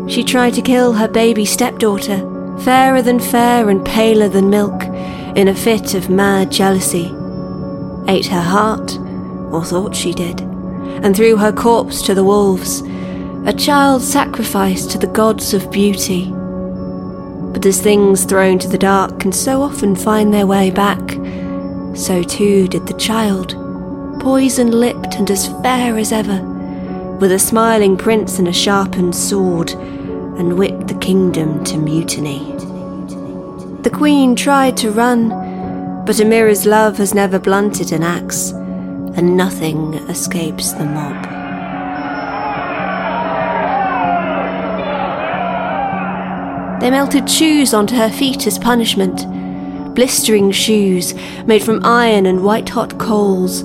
She tried to kill her baby stepdaughter, fairer than fair and paler than milk, in a fit of mad jealousy. Ate her heart or thought she did, and threw her corpse to the wolves, a child sacrificed to the gods of beauty. But as things thrown to the dark can so often find their way back, so too did the child, poison lipped and as fair as ever, with a smiling prince and a sharpened sword, and whipped the kingdom to mutiny. The queen tried to run, but a mirror's love has never blunted an axe and nothing escapes the mob. They melted shoes onto her feet as punishment. Blistering shoes made from iron and white hot coals.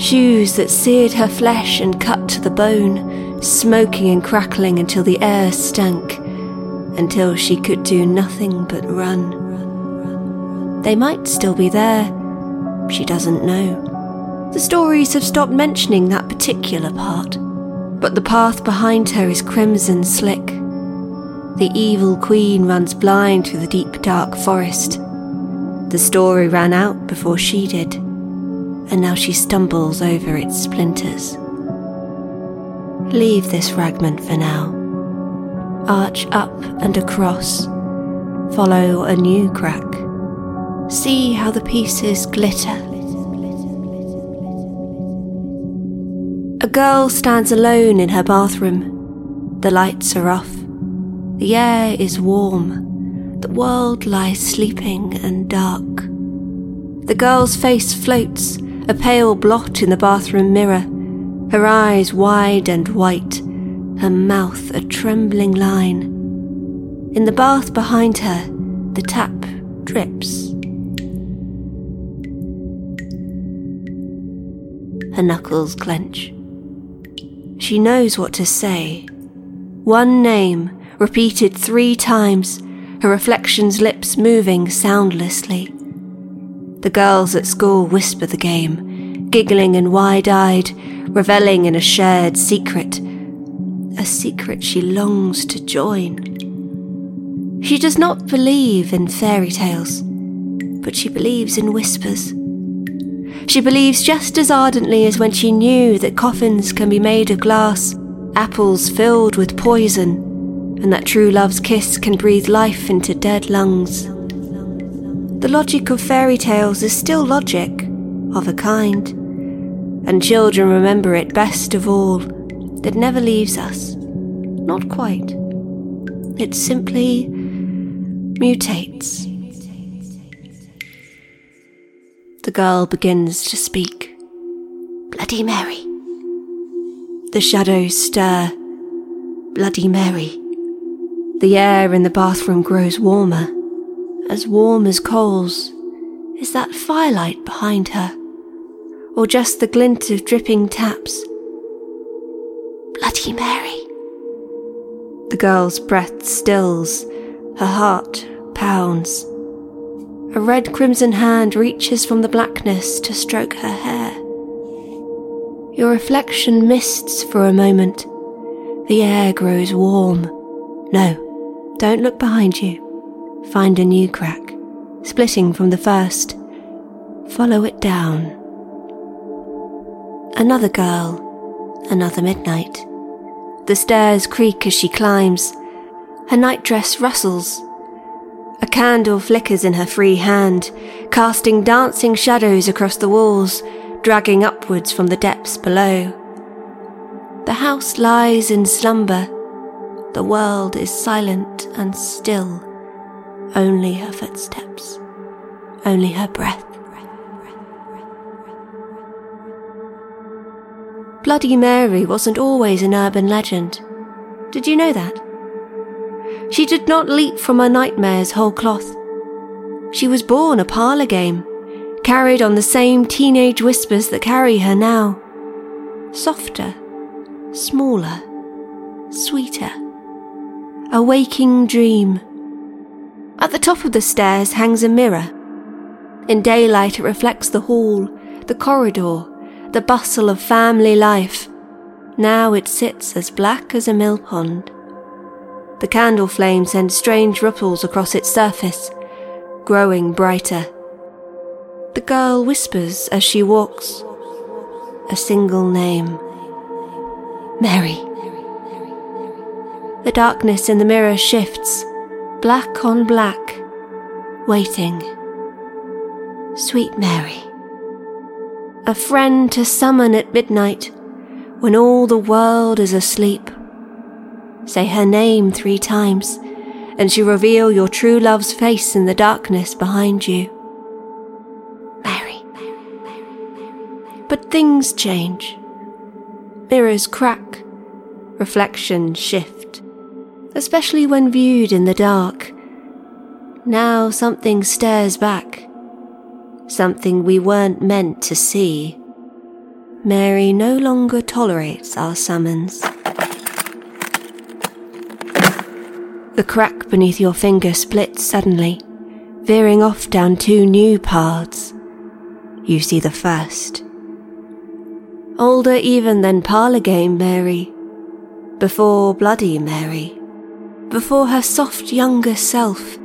Shoes that seared her flesh and cut to the bone, smoking and crackling until the air stank, until she could do nothing but run. They might still be there. She doesn't know. The stories have stopped mentioning that particular part, but the path behind her is crimson slick. The evil queen runs blind through the deep dark forest. The story ran out before she did, and now she stumbles over its splinters. Leave this fragment for now. Arch up and across. Follow a new crack. See how the pieces glitter A girl stands alone in her bathroom. The lights are off. The air is warm. The world lies sleeping and dark. The girl's face floats, a pale blot in the bathroom mirror, her eyes wide and white, her mouth a trembling line. In the bath behind her, the tap drips. her knuckles clench. She knows what to say. One name, repeated three times, her reflection's lips moving soundlessly. The girls at school whisper the game, giggling and wide eyed, reveling in a shared secret. A secret she longs to join. She does not believe in fairy tales, but she believes in whispers. She believes just as ardently as when she knew that coffins can be made of glass, apples filled with poison, and that true love's kiss can breathe life into dead lungs. The logic of fairy tales is still logic, of a kind, and children remember it best of all. It never leaves us. Not quite. It simply mutates. The girl begins to speak. Bloody Mary. The shadows stir. Bloody Mary. The air in the bathroom grows warmer, as warm as coals. Is that firelight behind her? Or just the glint of dripping taps? Bloody Mary. The girl's breath stills, her heart pounds. A red crimson hand reaches from the blackness to stroke her hair. Your reflection mists for a moment. The air grows warm. No, don't look behind you. Find a new crack, splitting from the first. Follow it down. Another girl, another midnight. The stairs creak as she climbs. Her nightdress rustles a candle flickers in her free hand, casting dancing shadows across the walls, dragging upwards from the depths below. The house lies in slumber. The world is silent and still. Only her footsteps, only her breath. Bloody Mary wasn't always an urban legend. Did you know that? She did not leap from her nightmares whole cloth. She was born a parlour game, carried on the same teenage whispers that carry her now. Softer, smaller, sweeter. A waking dream. At the top of the stairs hangs a mirror. In daylight, it reflects the hall, the corridor, the bustle of family life. Now it sits as black as a mill pond. The candle flame sends strange ripples across its surface, growing brighter. The girl whispers as she walks. A single name. Mary. The darkness in the mirror shifts, black on black, waiting. Sweet Mary. A friend to summon at midnight when all the world is asleep. Say her name three times, and she reveal your true love's face in the darkness behind you. Mary. But things change. Mirrors crack, reflections shift, especially when viewed in the dark. Now something stares back, something we weren't meant to see. Mary no longer tolerates our summons. The crack beneath your finger splits suddenly, veering off down two new paths. You see the first. Older even than parlour game Mary, before Bloody Mary, before her soft younger self,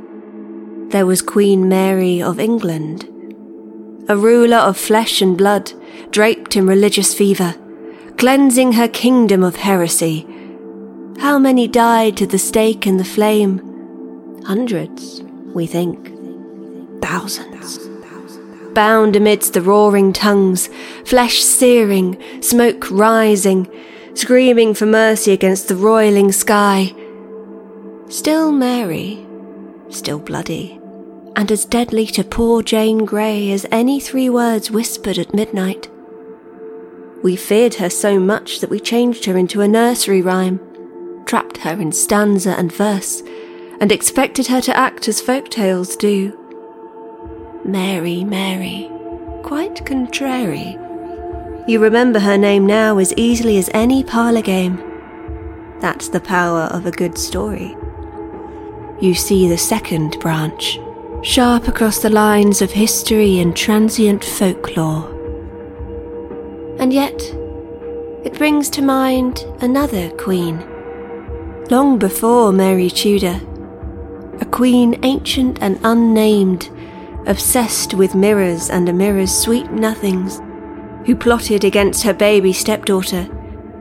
there was Queen Mary of England, a ruler of flesh and blood, draped in religious fever, cleansing her kingdom of heresy how many died to the stake and the flame? Hundreds, we think. Thousands. Bound amidst the roaring tongues, flesh searing, smoke rising, screaming for mercy against the roiling sky. Still Mary, still bloody, and as deadly to poor Jane Grey as any three words whispered at midnight. We feared her so much that we changed her into a nursery rhyme trapped her in stanza and verse, and expected her to act as folk tales do. Mary, Mary, quite contrary. You remember her name now as easily as any parlour game. That's the power of a good story. You see the second branch, sharp across the lines of history and transient folklore. And yet, it brings to mind another queen. Long before Mary Tudor, a queen ancient and unnamed, obsessed with mirrors and a mirror's sweet nothings, who plotted against her baby stepdaughter,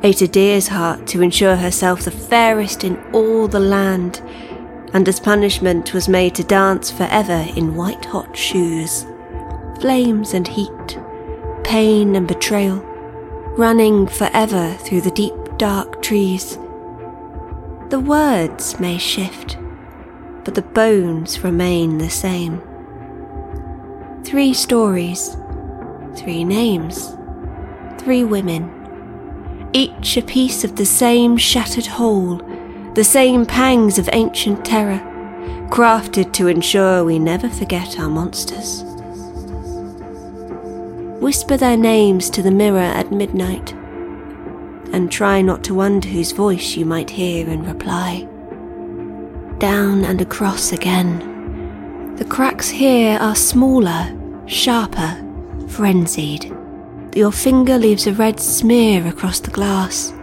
ate a deer's heart to ensure herself the fairest in all the land, and as punishment was made to dance forever in white hot shoes. Flames and heat, pain and betrayal, running forever through the deep dark trees. The words may shift, but the bones remain the same. Three stories, three names, three women, each a piece of the same shattered whole, the same pangs of ancient terror, crafted to ensure we never forget our monsters. Whisper their names to the mirror at midnight, and try not to wonder whose voice you might hear in reply. Down and across again. The cracks here are smaller, sharper, frenzied. Your finger leaves a red smear across the glass.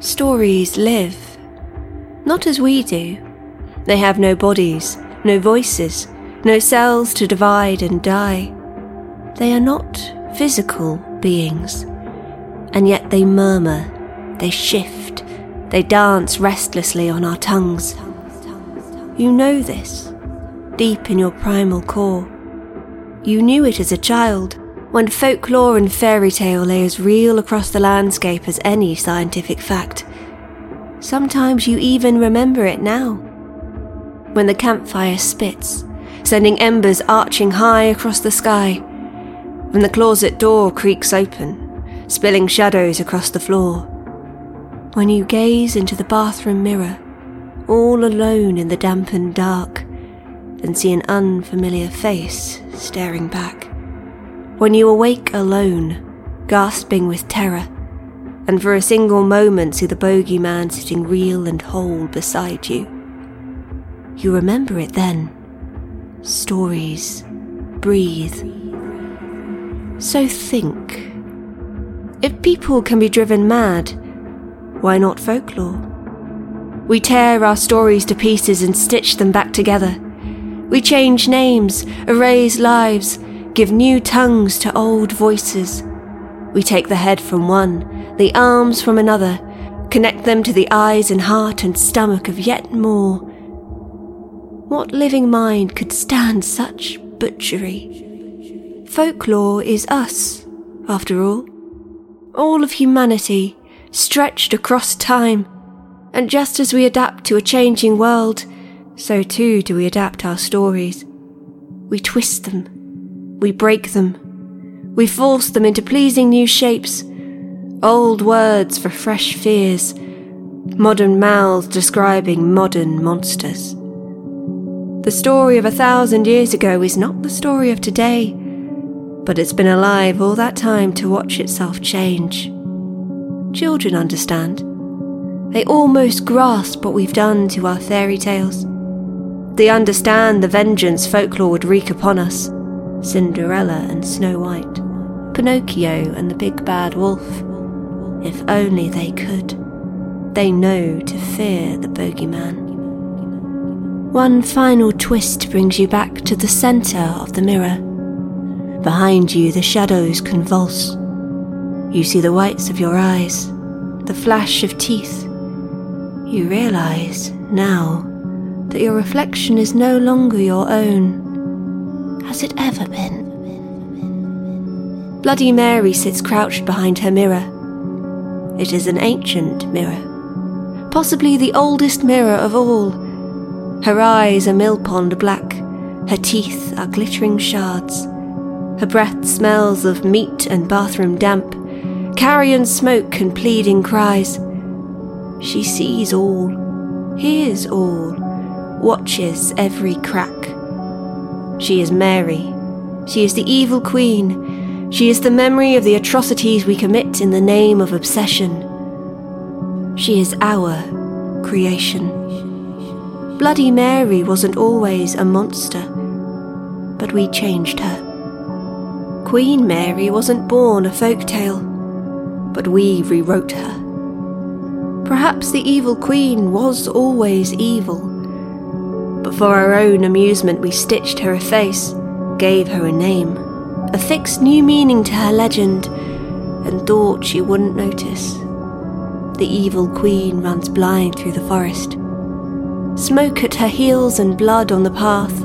Stories live, not as we do. They have no bodies, no voices, no cells to divide and die. They are not physical beings, and yet they murmur, they shift, they dance restlessly on our tongues. You know this, deep in your primal core. You knew it as a child, when folklore and fairy tale lay as real across the landscape as any scientific fact. Sometimes you even remember it now. When the campfire spits, sending embers arching high across the sky, when the closet door creaks open, spilling shadows across the floor. When you gaze into the bathroom mirror, all alone in the dampened dark, and see an unfamiliar face staring back. When you awake alone, gasping with terror, and for a single moment see the bogeyman sitting real and whole beside you. You remember it then. Stories breathe so think. If people can be driven mad, why not folklore? We tear our stories to pieces and stitch them back together. We change names, erase lives, give new tongues to old voices. We take the head from one, the arms from another, connect them to the eyes and heart and stomach of yet more. What living mind could stand such butchery? Folklore is us, after all. All of humanity, stretched across time. And just as we adapt to a changing world, so too do we adapt our stories. We twist them, we break them, we force them into pleasing new shapes, old words for fresh fears, modern mouths describing modern monsters. The story of a thousand years ago is not the story of today but it's been alive all that time to watch itself change. Children understand. They almost grasp what we've done to our fairy tales. They understand the vengeance folklore would wreak upon us Cinderella and Snow White, Pinocchio and the Big Bad Wolf. If only they could. They know to fear the bogeyman. One final twist brings you back to the centre of the mirror Behind you, the shadows convulse. You see the whites of your eyes, the flash of teeth. You realize now that your reflection is no longer your own. Has it ever been? Bloody Mary sits crouched behind her mirror. It is an ancient mirror, possibly the oldest mirror of all. Her eyes are millpond black, her teeth are glittering shards. Her breath smells of meat and bathroom damp, carrion smoke and pleading cries. She sees all, hears all, watches every crack. She is Mary. She is the evil queen She is the memory of the atrocities we commit in the name of obsession. She is our creation. Bloody Mary wasn't always a monster, but we changed her. Queen Mary wasn't born a folk tale, but we rewrote her. Perhaps the evil queen was always evil, but for our own amusement we stitched her a face, gave her a name, affixed new meaning to her legend, and thought she wouldn't notice. The evil queen runs blind through the forest smoke at her heels and blood on the path.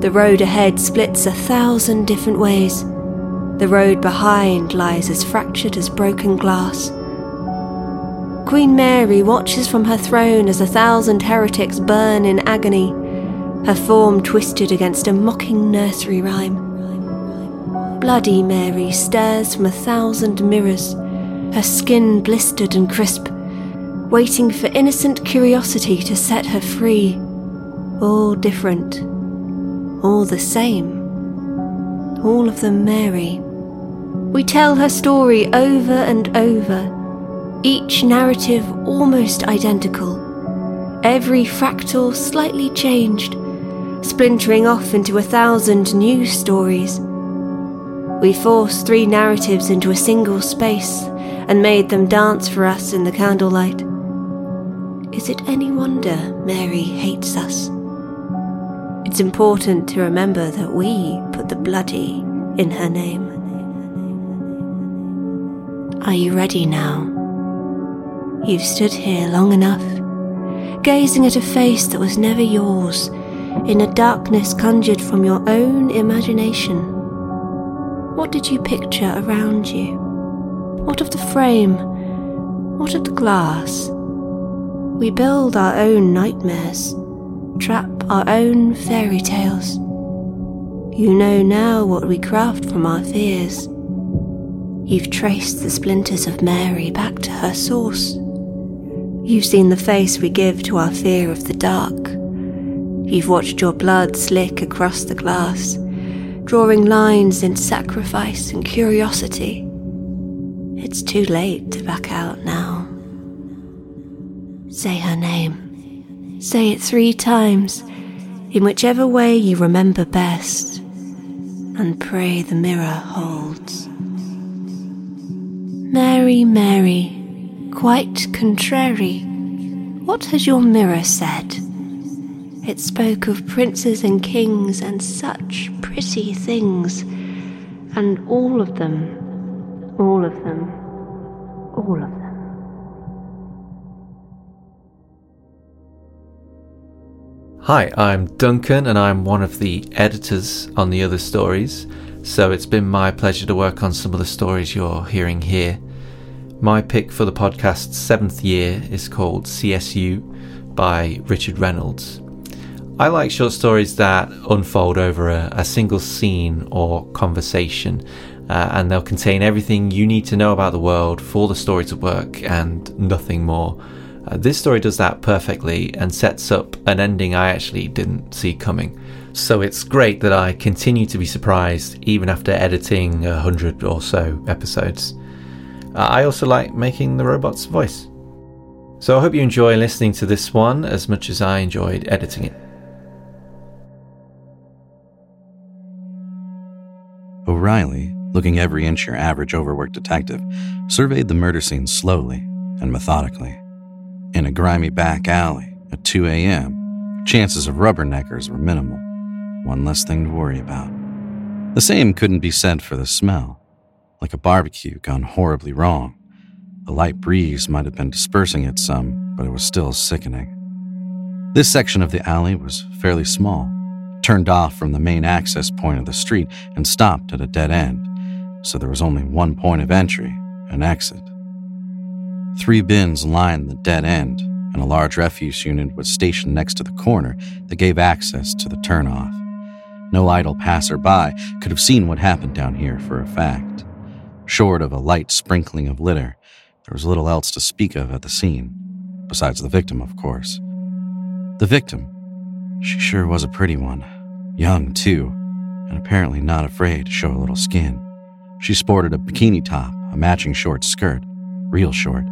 The road ahead splits a thousand different ways. The road behind lies as fractured as broken glass. Queen Mary watches from her throne as a thousand heretics burn in agony, her form twisted against a mocking nursery rhyme. Bloody Mary stares from a thousand mirrors, her skin blistered and crisp, waiting for innocent curiosity to set her free. All different, all the same, all of them Mary. We tell her story over and over, each narrative almost identical, every fractal slightly changed, splintering off into a thousand new stories. We forced three narratives into a single space and made them dance for us in the candlelight. Is it any wonder Mary hates us? It's important to remember that we put the bloody in her name. Are you ready now? You've stood here long enough, gazing at a face that was never yours, in a darkness conjured from your own imagination. What did you picture around you? What of the frame? What of the glass? We build our own nightmares, trap our own fairy tales. You know now what we craft from our fears. You've traced the splinters of Mary back to her source. You've seen the face we give to our fear of the dark. You've watched your blood slick across the glass, drawing lines in sacrifice and curiosity. It's too late to back out now. Say her name. Say it three times, in whichever way you remember best, and pray the mirror holds. Mary, Mary, quite contrary, what has your mirror said? It spoke of princes and kings and such pretty things, and all of them, all of them, all of them. Hi, I'm Duncan and I'm one of the editors on the other stories, so it's been my pleasure to work on some of the stories you're hearing here. My pick for the podcast's seventh year is called CSU by Richard Reynolds. I like short stories that unfold over a, a single scene or conversation, uh, and they'll contain everything you need to know about the world for the story to work and nothing more. Uh, this story does that perfectly and sets up an ending I actually didn't see coming. So it's great that I continue to be surprised even after editing a hundred or so episodes. Uh, I also like making the robot's voice. So I hope you enjoy listening to this one as much as I enjoyed editing it. O'Reilly, looking every inch your average overworked detective, surveyed the murder scene slowly and methodically in a grimy back alley at 2 a.m., chances of rubberneckers were minimal. One less thing to worry about. The same couldn't be said for the smell, like a barbecue gone horribly wrong. The light breeze might have been dispersing it some, but it was still sickening. This section of the alley was fairly small, turned off from the main access point of the street and stopped at a dead end, so there was only one point of entry and exit. Three bins lined the dead end, and a large refuse unit was stationed next to the corner that gave access to the turnoff. No idle passerby could have seen what happened down here for a fact. Short of a light sprinkling of litter, there was little else to speak of at the scene, besides the victim, of course. The victim, she sure was a pretty one, young too, and apparently not afraid to show a little skin. She sported a bikini top, a matching short skirt, real short,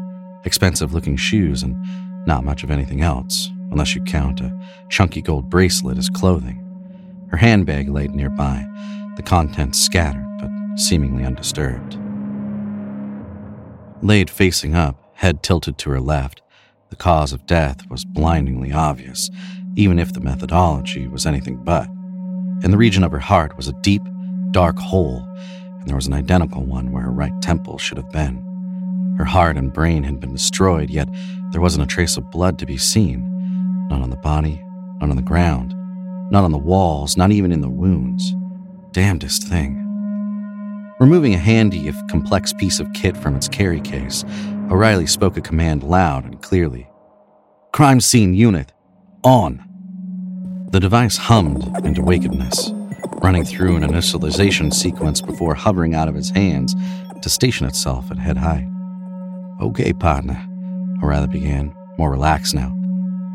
expensive looking shoes, and not much of anything else, unless you count a chunky gold bracelet as clothing. Her handbag laid nearby, the contents scattered but seemingly undisturbed. Laid facing up, head tilted to her left, the cause of death was blindingly obvious, even if the methodology was anything but. In the region of her heart was a deep, dark hole, and there was an identical one where her right temple should have been. Her heart and brain had been destroyed, yet there wasn't a trace of blood to be seen. None on the body, none on the ground, none on the walls, not even in the wounds. Damnedest thing. Removing a handy, if complex piece of kit from its carry case, O'Reilly spoke a command loud and clearly Crime scene unit, on. The device hummed into wakedness, running through an initialization sequence before hovering out of his hands to station itself at head height. Okay, partner, O'Reilly began, more relaxed now.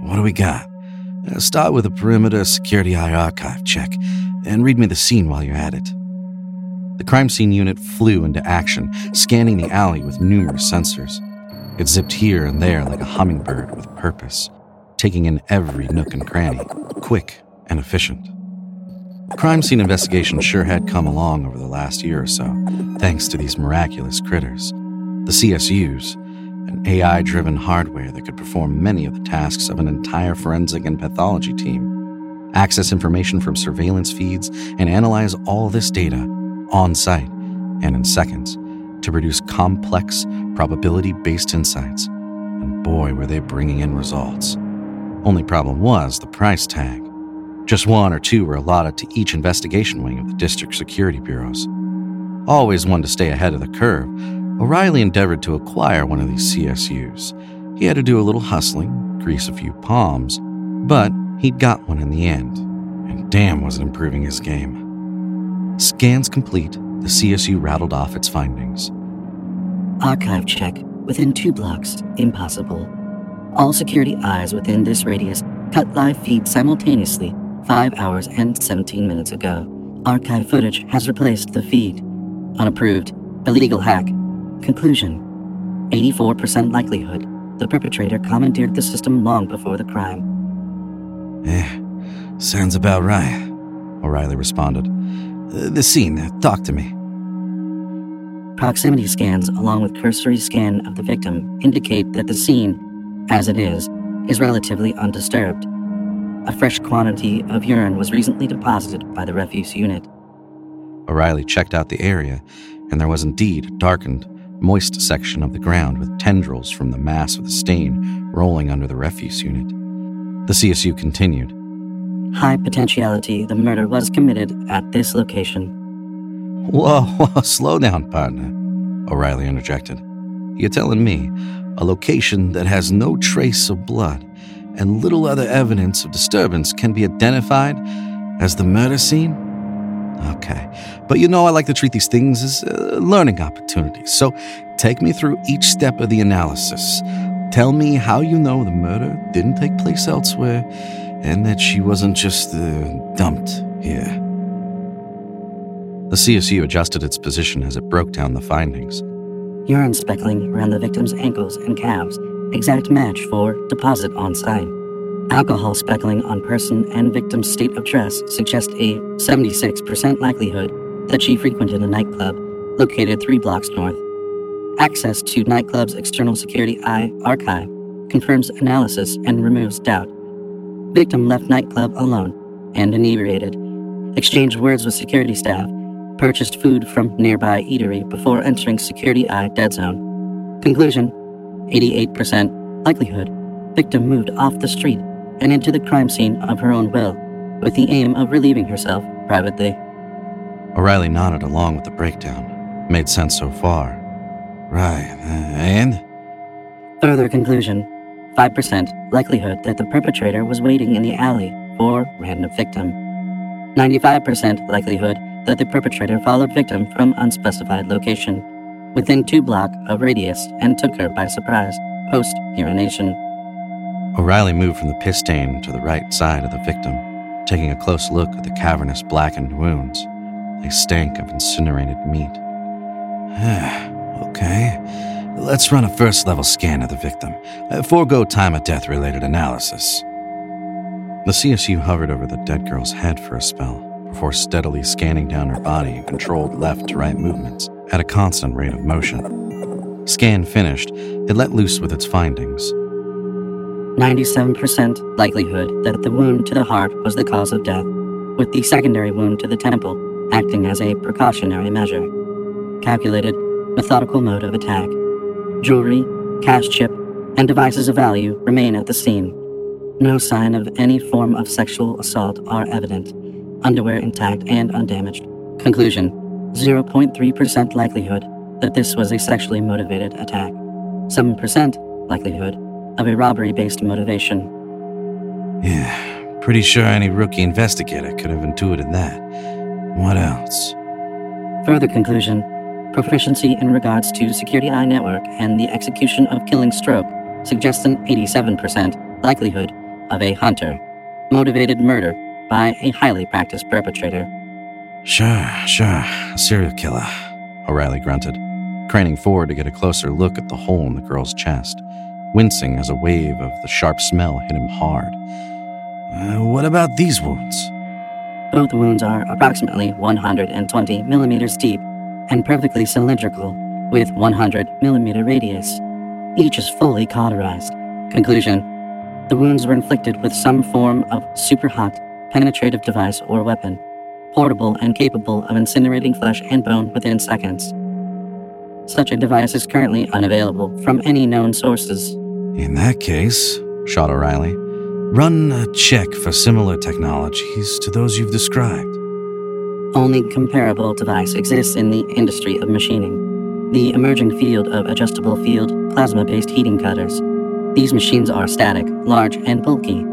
What do we got? Uh, start with a perimeter security eye archive check and read me the scene while you're at it. The crime scene unit flew into action, scanning the alley with numerous sensors. It zipped here and there like a hummingbird with purpose, taking in every nook and cranny, quick and efficient. Crime scene investigation sure had come along over the last year or so, thanks to these miraculous critters. The CSUs, an AI driven hardware that could perform many of the tasks of an entire forensic and pathology team, access information from surveillance feeds, and analyze all this data on site and in seconds to produce complex, probability based insights. And boy, were they bringing in results. Only problem was the price tag. Just one or two were allotted to each investigation wing of the district security bureaus. Always one to stay ahead of the curve, O'Reilly endeavored to acquire one of these CSUs. He had to do a little hustling, grease a few palms, but he'd got one in the end, and damn was it improving his game. Scans complete, the CSU rattled off its findings. Archive check within two blocks, impossible. All security eyes within this radius cut live feed simultaneously 5 hours and 17 minutes ago. Archive footage has replaced the feed. Unapproved. Illegal hack. Conclusion 84% likelihood the perpetrator commandeered the system long before the crime. Eh, sounds about right, O'Reilly responded. The scene, talk to me. Proximity scans, along with cursory scan of the victim, indicate that the scene, as it is, is relatively undisturbed. A fresh quantity of urine was recently deposited by the refuse unit. O'Reilly checked out the area, and there was indeed a darkened, moist section of the ground with tendrils from the mass of the stain rolling under the refuse unit. The CSU continued. High potentiality the murder was committed at this location. Whoa, whoa, slow down, partner, O'Reilly interjected. You're telling me a location that has no trace of blood and little other evidence of disturbance can be identified as the murder scene? Okay, but you know I like to treat these things as uh, learning opportunities. So take me through each step of the analysis. Tell me how you know the murder didn't take place elsewhere and that she wasn't just uh, dumped here. The CSU adjusted its position as it broke down the findings. Urine speckling around the victim's ankles and calves, exact match for deposit on site. Alcohol speckling on person and victim's state of dress suggest a 76% likelihood that she frequented a nightclub located three blocks north. Access to nightclub's external security eye archive confirms analysis and removes doubt. Victim left nightclub alone and inebriated, exchanged words with security staff, purchased food from nearby eatery before entering security eye dead zone. Conclusion 88% likelihood victim moved off the street and into the crime scene of her own will, with the aim of relieving herself privately. O'Reilly nodded along with the breakdown. Made sense so far. Right, and? Further conclusion 5% likelihood that the perpetrator was waiting in the alley for random victim. 95% likelihood that the perpetrator followed victim from unspecified location within two block of radius and took her by surprise post urination. O'Reilly moved from the piss stain to the right side of the victim, taking a close look at the cavernous blackened wounds. They stank of incinerated meat. okay. Let's run a first level scan of the victim. Forego time of death related analysis. The CSU hovered over the dead girl's head for a spell before steadily scanning down her body in controlled left to right movements at a constant rate of motion. Scan finished, it let loose with its findings. 97% likelihood that the wound to the heart was the cause of death, with the secondary wound to the temple acting as a precautionary measure. Calculated, methodical mode of attack. Jewelry, cash chip, and devices of value remain at the scene. No sign of any form of sexual assault are evident. Underwear intact and undamaged. Conclusion 0.3% likelihood that this was a sexually motivated attack. 7% likelihood of a robbery based motivation. Yeah, pretty sure any rookie investigator could have intuited that. What else? Further conclusion proficiency in regards to security eye network and the execution of killing stroke suggests an 87% likelihood of a hunter motivated murder by a highly practiced perpetrator. Sure, sure. A serial killer, O'Reilly grunted, craning forward to get a closer look at the hole in the girl's chest, wincing as a wave of the sharp smell hit him hard. Uh, what about these wounds? Both wounds are approximately 120 millimeters deep and perfectly cylindrical, with 100 millimeter radius. Each is fully cauterized. Conclusion The wounds were inflicted with some form of super hot, penetrative device or weapon, portable and capable of incinerating flesh and bone within seconds. Such a device is currently unavailable from any known sources. In that case, shot O'Reilly, run a check for similar technologies to those you've described. Only comparable device exists in the industry of machining. The emerging field of adjustable field plasma based heating cutters. These machines are static, large, and bulky.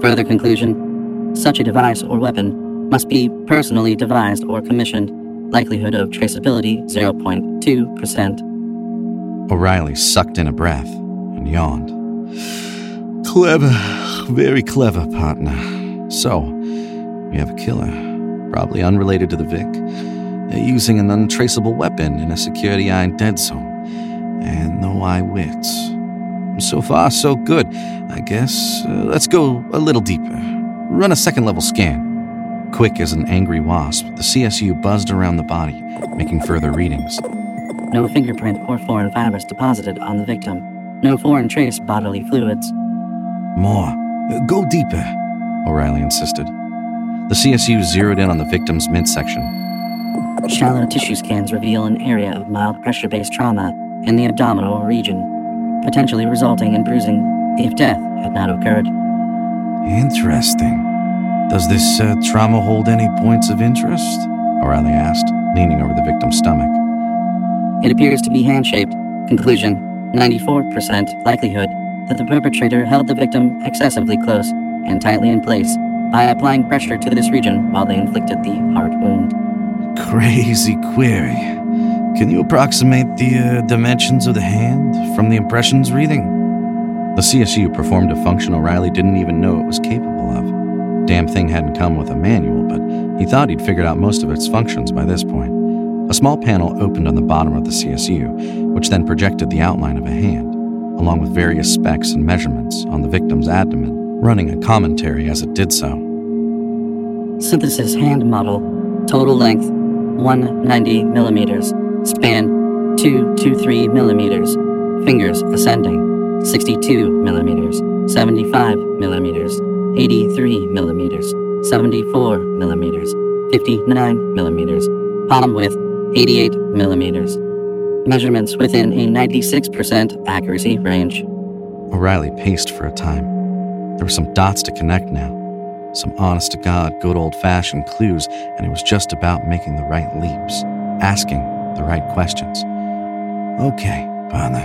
Further conclusion such a device or weapon must be personally devised or commissioned. Likelihood of traceability 0.2%. O'Reilly sucked in a breath and yawned. Clever, very clever, partner. So, we have a killer, probably unrelated to the Vic, uh, using an untraceable weapon in a security eye dead zone, and no eyewits. So far, so good. I guess uh, let's go a little deeper. Run a second level scan. Quick as an angry wasp, the CSU buzzed around the body, making further readings. No fingerprint or foreign fibers deposited on the victim. No foreign trace bodily fluids. More. Go deeper, O'Reilly insisted. The CSU zeroed in on the victim's midsection. Shallow tissue scans reveal an area of mild pressure based trauma in the abdominal region, potentially resulting in bruising if death had not occurred. Interesting. Does this uh, trauma hold any points of interest? O'Reilly asked, leaning over the victim's stomach. It appears to be hand shaped. Conclusion 94% likelihood that the perpetrator held the victim excessively close and tightly in place by applying pressure to this region while they inflicted the heart wound. Crazy query. Can you approximate the uh, dimensions of the hand from the impressions reading? The CSU performed a function O'Reilly didn't even know it was capable of. Damn thing hadn't come with a manual, but he thought he'd figured out most of its functions by this point. A small panel opened on the bottom of the CSU, which then projected the outline of a hand, along with various specs and measurements on the victim's abdomen, running a commentary as it did so. Synthesis hand model. Total length 190 millimeters. Span 223 millimeters. Fingers ascending 62 millimeters. 75 millimeters. 83 millimeters. 74 millimeters. 59 millimeters. Palm width 88 millimeters. Measurements within a 96% accuracy range. O'Reilly paced for a time. There were some dots to connect now. Some honest to God, good old fashioned clues, and he was just about making the right leaps, asking the right questions. Okay, partner.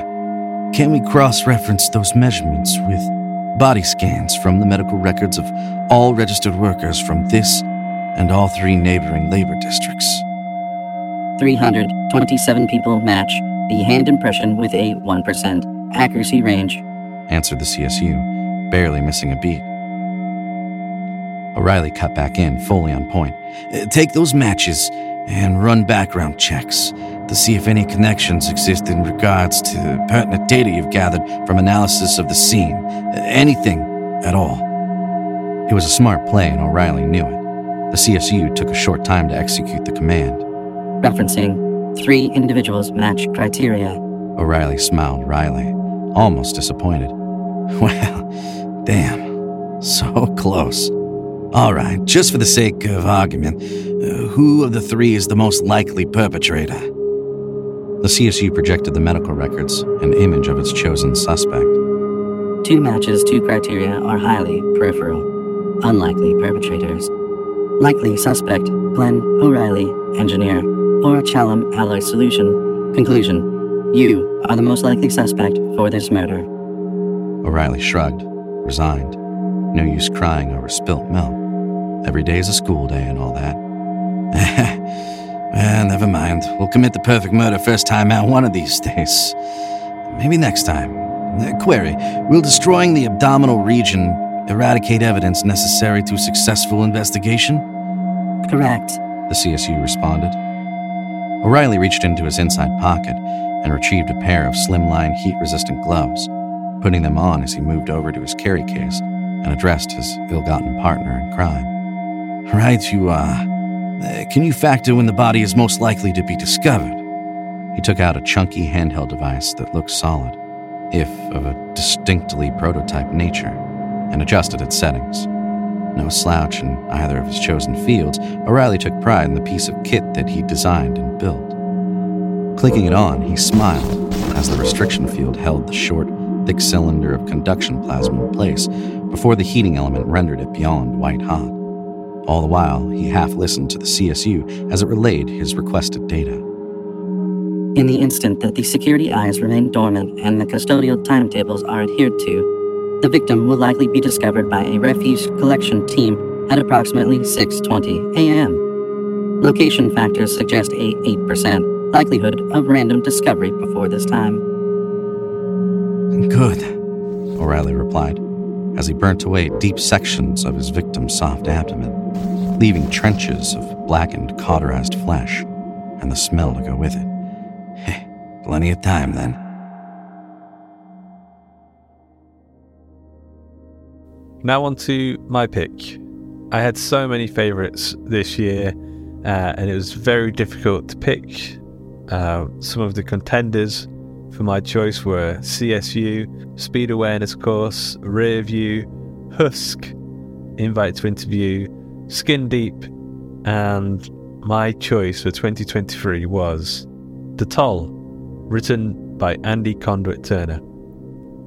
Can we cross reference those measurements with body scans from the medical records of all registered workers from this and all three neighboring labor districts? 327 people match the hand impression with a 1% accuracy range. answered the CSU, barely missing a beat. O'Reilly cut back in, fully on point. "Uh, Take those matches and run background checks. to see if any connections exist in regards to pertinent data you've gathered from analysis of the scene. Anything at all. It was a smart play, and O'Reilly knew it. The CSU took a short time to execute the command. Referencing three individuals match criteria. O'Reilly smiled wryly, almost disappointed. Well, damn. So close. All right, just for the sake of argument, uh, who of the three is the most likely perpetrator? The CSU projected the medical records, an image of its chosen suspect. Two matches, two criteria are highly peripheral, unlikely perpetrators. Likely suspect Glenn O'Reilly, engineer, or Chalum alloy solution. Conclusion You are the most likely suspect for this murder. O'Reilly shrugged, resigned. No use crying over spilt milk. Every day is a school day and all that. well, never mind. We'll commit the perfect murder first time out one of these days. Maybe next time. Uh, query Will destroying the abdominal region eradicate evidence necessary to successful investigation? Correct, the CSU responded. O'Reilly reached into his inside pocket and retrieved a pair of slimline heat resistant gloves, putting them on as he moved over to his carry case and addressed his ill gotten partner in crime. Right, you are. Uh, can you factor when the body is most likely to be discovered? He took out a chunky handheld device that looked solid, if of a distinctly prototype nature, and adjusted its settings. No slouch in either of his chosen fields, O'Reilly took pride in the piece of kit that he designed and built. Clicking it on, he smiled as the restriction field held the short, thick cylinder of conduction plasma in place before the heating element rendered it beyond white hot. All the while, he half listened to the CSU as it relayed his requested data. In the instant that the security eyes remain dormant and the custodial timetables are adhered to, the victim will likely be discovered by a refuse collection team at approximately 6:20 a.m. Location factors suggest a 8% likelihood of random discovery before this time. Good, O'Reilly replied, as he burnt away deep sections of his victim's soft abdomen, leaving trenches of blackened, cauterized flesh, and the smell to go with it. Plenty of time then. Now on to my pick. I had so many favourites this year, uh, and it was very difficult to pick. Uh, some of the contenders for my choice were CSU, Speed Awareness Course, Rear View, Husk, Invite to Interview, Skin Deep, and my choice for 2023 was The Toll, written by Andy Conduit Turner.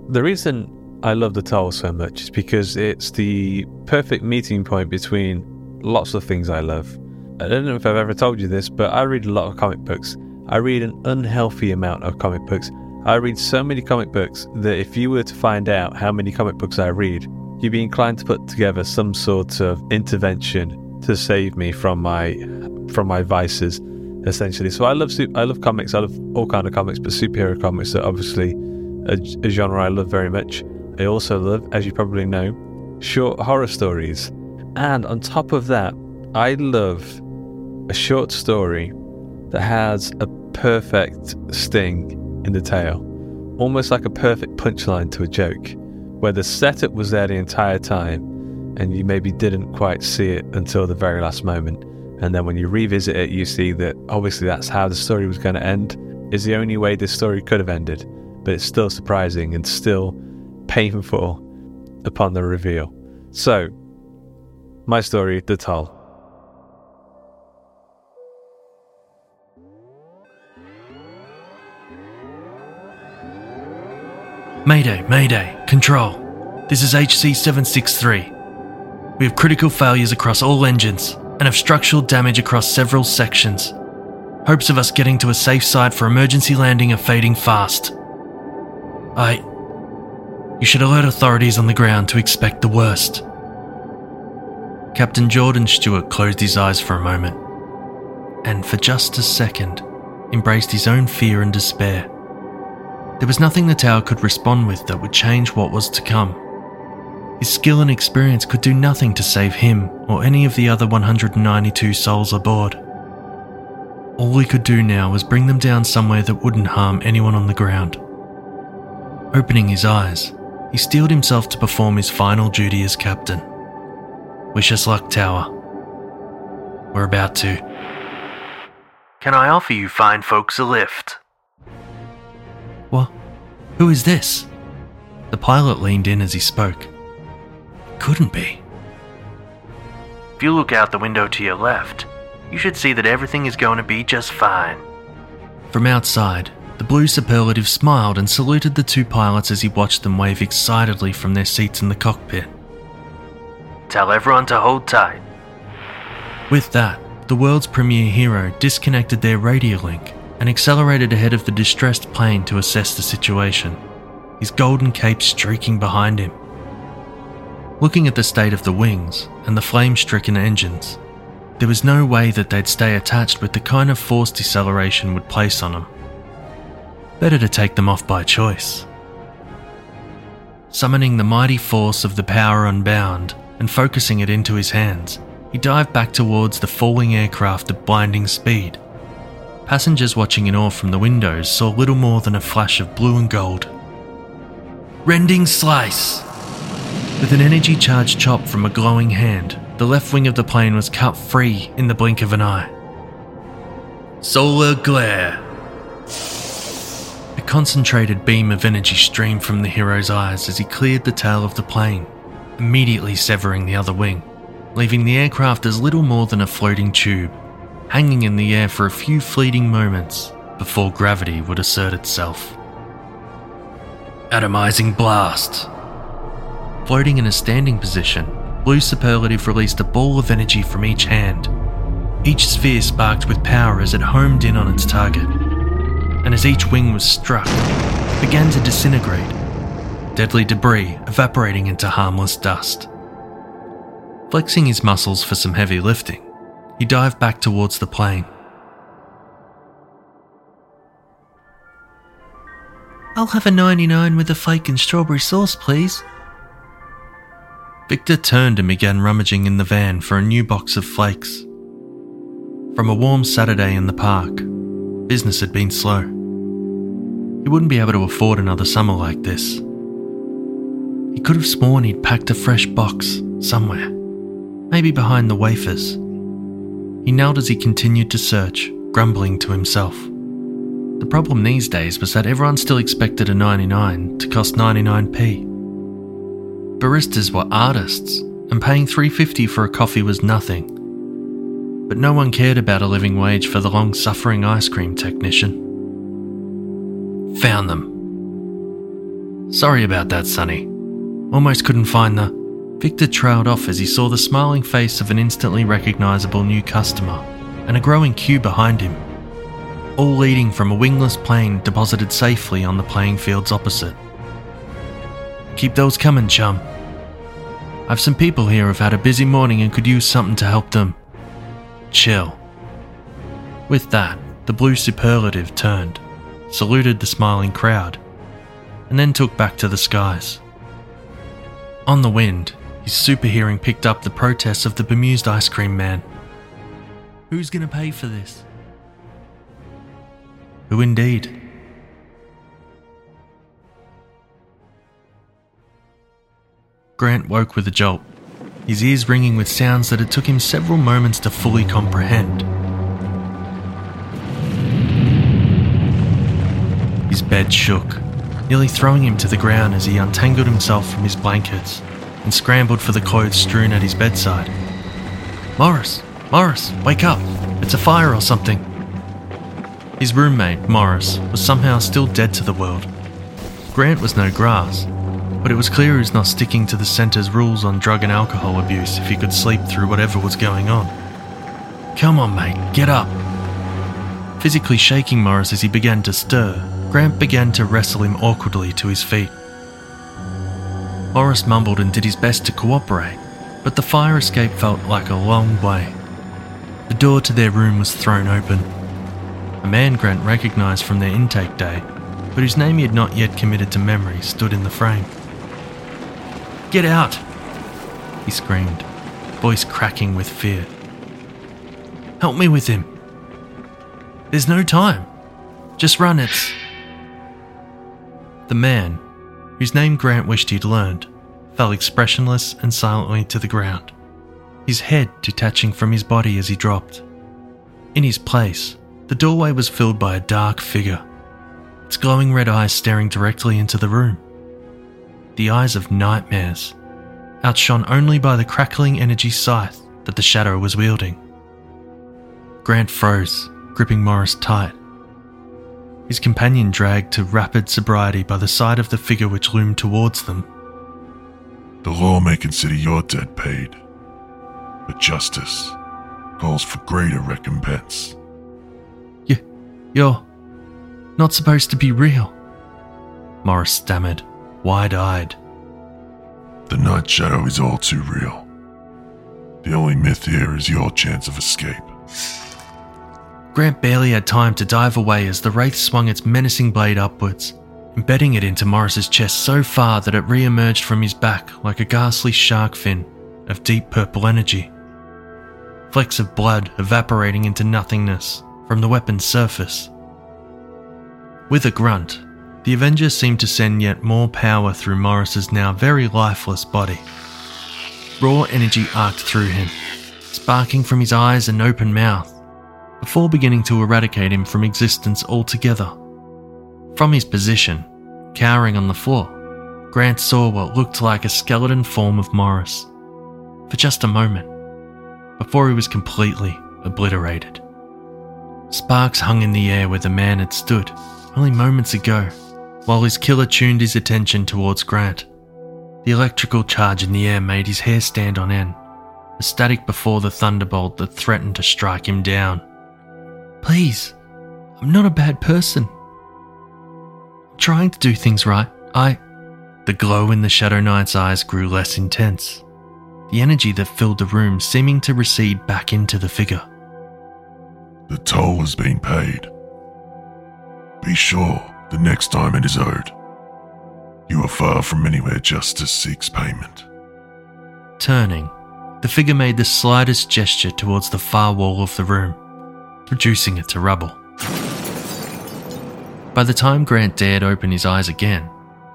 The reason I love The Toll so much is because it's the perfect meeting point between lots of things I love. I don't know if I've ever told you this, but I read a lot of comic books. I read an unhealthy amount of comic books. I read so many comic books that if you were to find out how many comic books I read, you'd be inclined to put together some sort of intervention to save me from my from my vices, essentially. So I love I love comics. I love all kind of comics, but superhero comics are obviously a, a genre I love very much. I also love, as you probably know, short horror stories. And on top of that, I love a short story that has a perfect sting in the tail, almost like a perfect punchline to a joke, where the setup was there the entire time and you maybe didn't quite see it until the very last moment. And then when you revisit it, you see that obviously that's how the story was going to end, is the only way this story could have ended, but it's still surprising and still painful upon the reveal. So, my story, The Toll. Mayday, Mayday, Control. This is HC 763. We have critical failures across all engines and have structural damage across several sections. Hopes of us getting to a safe site for emergency landing are fading fast. I. You should alert authorities on the ground to expect the worst. Captain Jordan Stewart closed his eyes for a moment, and for just a second, embraced his own fear and despair. There was nothing the tower could respond with that would change what was to come. His skill and experience could do nothing to save him or any of the other 192 souls aboard. All he could do now was bring them down somewhere that wouldn't harm anyone on the ground. Opening his eyes, he steeled himself to perform his final duty as captain. Wish us luck, Tower. We're about to. Can I offer you fine folks a lift? What? Who is this? The pilot leaned in as he spoke. It couldn't be. If you look out the window to your left, you should see that everything is going to be just fine. From outside, the blue superlative smiled and saluted the two pilots as he watched them wave excitedly from their seats in the cockpit. Tell everyone to hold tight. With that, the world's premier hero disconnected their radio link and accelerated ahead of the distressed plane to assess the situation, his golden cape streaking behind him. Looking at the state of the wings and the flame stricken engines, there was no way that they'd stay attached with the kind of force deceleration would place on them. Better to take them off by choice. Summoning the mighty force of the power unbound and focusing it into his hands, he dived back towards the falling aircraft at blinding speed. Passengers watching in awe from the windows saw little more than a flash of blue and gold. Rending slice! With an energy charged chop from a glowing hand, the left wing of the plane was cut free in the blink of an eye. Solar glare! A concentrated beam of energy streamed from the hero's eyes as he cleared the tail of the plane, immediately severing the other wing, leaving the aircraft as little more than a floating tube, hanging in the air for a few fleeting moments before gravity would assert itself. Atomizing blast! Floating in a standing position, Blue Superlative released a ball of energy from each hand. Each sphere sparked with power as it homed in on its target. And as each wing was struck, began to disintegrate, deadly debris evaporating into harmless dust. Flexing his muscles for some heavy lifting, he dived back towards the plane. I'll have a 99 with a flake and strawberry sauce, please. Victor turned and began rummaging in the van for a new box of flakes. From a warm Saturday in the park, business had been slow. He wouldn't be able to afford another summer like this. He could have sworn he'd packed a fresh box somewhere, maybe behind the wafers. He knelt as he continued to search, grumbling to himself. The problem these days was that everyone still expected a 99 to cost 99p. Baristas were artists, and paying 350 for a coffee was nothing. But no one cared about a living wage for the long suffering ice cream technician. Found them. Sorry about that, Sonny. Almost couldn't find the. Victor trailed off as he saw the smiling face of an instantly recognisable new customer and a growing queue behind him, all leading from a wingless plane deposited safely on the playing fields opposite. Keep those coming, chum. I've some people here who've had a busy morning and could use something to help them. Chill. With that, the blue superlative turned, saluted the smiling crowd, and then took back to the skies. On the wind, his super hearing picked up the protests of the bemused ice cream man. Who's gonna pay for this? Who indeed? Grant woke with a jolt, his ears ringing with sounds that it took him several moments to fully comprehend. His bed shook, nearly throwing him to the ground as he untangled himself from his blankets and scrambled for the clothes strewn at his bedside. Morris! Morris! Wake up! It's a fire or something! His roommate, Morris, was somehow still dead to the world. Grant was no grass, but it was clear he was not sticking to the centre's rules on drug and alcohol abuse if he could sleep through whatever was going on. Come on, mate, get up. Physically shaking Morris as he began to stir, Grant began to wrestle him awkwardly to his feet. Morris mumbled and did his best to cooperate, but the fire escape felt like a long way. The door to their room was thrown open. A man Grant recognised from their intake day, but whose name he had not yet committed to memory, stood in the frame. Get out! He screamed, voice cracking with fear. Help me with him. There's no time. Just run, it's. The man, whose name Grant wished he'd learned, fell expressionless and silently to the ground, his head detaching from his body as he dropped. In his place, the doorway was filled by a dark figure, its glowing red eyes staring directly into the room. The eyes of nightmares, outshone only by the crackling energy scythe that the shadow was wielding. Grant froze, gripping Morris tight. His companion dragged to rapid sobriety by the side of the figure which loomed towards them. The law may consider your debt paid, but justice calls for greater recompense. You, you're not supposed to be real. Morris stammered, wide eyed. The Night Shadow is all too real. The only myth here is your chance of escape. Grant barely had time to dive away as the wraith swung its menacing blade upwards, embedding it into Morris's chest so far that it re emerged from his back like a ghastly shark fin of deep purple energy. Flecks of blood evaporating into nothingness from the weapon's surface. With a grunt, the Avenger seemed to send yet more power through Morris's now very lifeless body. Raw energy arced through him, sparking from his eyes and open mouth, before beginning to eradicate him from existence altogether. From his position, cowering on the floor, Grant saw what looked like a skeleton form of Morris. For just a moment, before he was completely obliterated. Sparks hung in the air where the man had stood only moments ago, while his killer tuned his attention towards Grant. The electrical charge in the air made his hair stand on end, the static before the thunderbolt that threatened to strike him down. Please, I'm not a bad person. I'm trying to do things right. I. The glow in the Shadow Knight's eyes grew less intense, the energy that filled the room seeming to recede back into the figure. The toll has been paid. Be sure the next time it is owed. You are far from anywhere justice seeks payment. Turning, the figure made the slightest gesture towards the far wall of the room, reducing it to rubble. By the time Grant dared open his eyes again,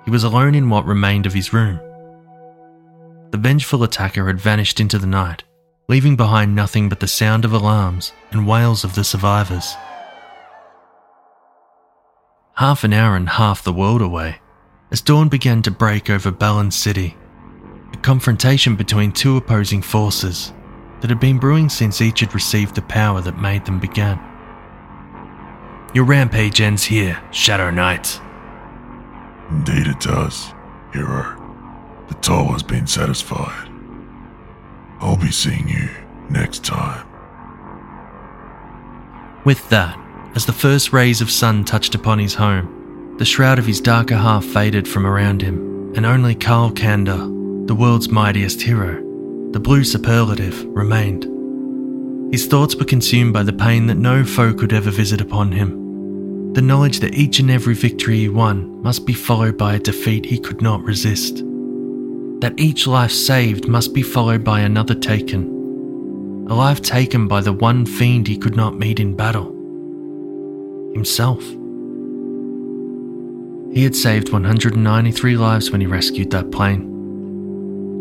he was alone in what remained of his room. The vengeful attacker had vanished into the night, leaving behind nothing but the sound of alarms and wails of the survivors. Half an hour and half the world away, as dawn began to break over Bellin City, a confrontation between two opposing forces that had been brewing since each had received the power that made them begin. Your rampage ends here, Shadow Knight. Indeed it does, hero. The toll has been satisfied. I'll be seeing you next time. With that, as the first rays of sun touched upon his home, the shroud of his darker half faded from around him, and only Karl Kander, the world's mightiest hero, the blue superlative, remained. His thoughts were consumed by the pain that no foe could ever visit upon him. The knowledge that each and every victory he won must be followed by a defeat he could not resist. That each life saved must be followed by another taken. A life taken by the one fiend he could not meet in battle himself. He had saved 193 lives when he rescued that plane,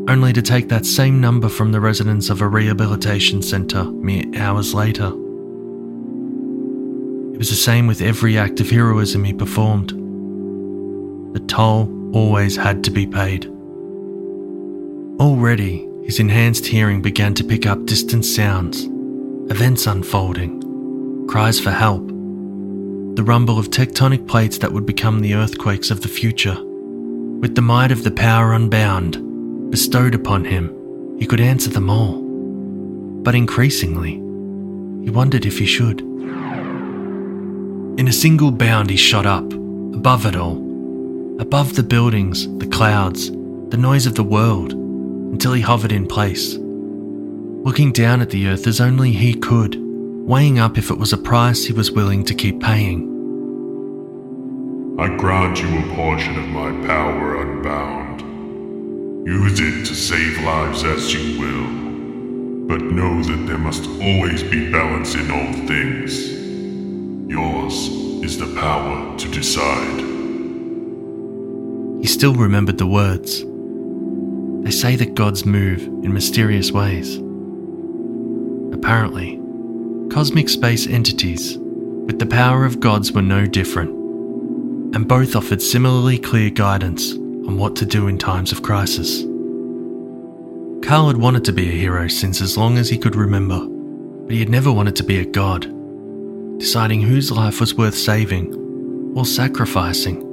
only to take that same number from the residents of a rehabilitation centre mere hours later. It was the same with every act of heroism he performed. The toll always had to be paid. Already, his enhanced hearing began to pick up distant sounds, events unfolding, cries for help, the rumble of tectonic plates that would become the earthquakes of the future. With the might of the power unbound bestowed upon him, he could answer them all. But increasingly, he wondered if he should. In a single bound, he shot up, above it all, above the buildings, the clouds, the noise of the world, until he hovered in place. Looking down at the earth as only he could, weighing up if it was a price he was willing to keep paying. I grant you a portion of my power unbound. Use it to save lives as you will, but know that there must always be balance in all things. Yours is the power to decide. He still remembered the words. They say that gods move in mysterious ways. Apparently, cosmic space entities with the power of gods were no different, and both offered similarly clear guidance on what to do in times of crisis. Carl had wanted to be a hero since as long as he could remember, but he had never wanted to be a god, deciding whose life was worth saving or sacrificing.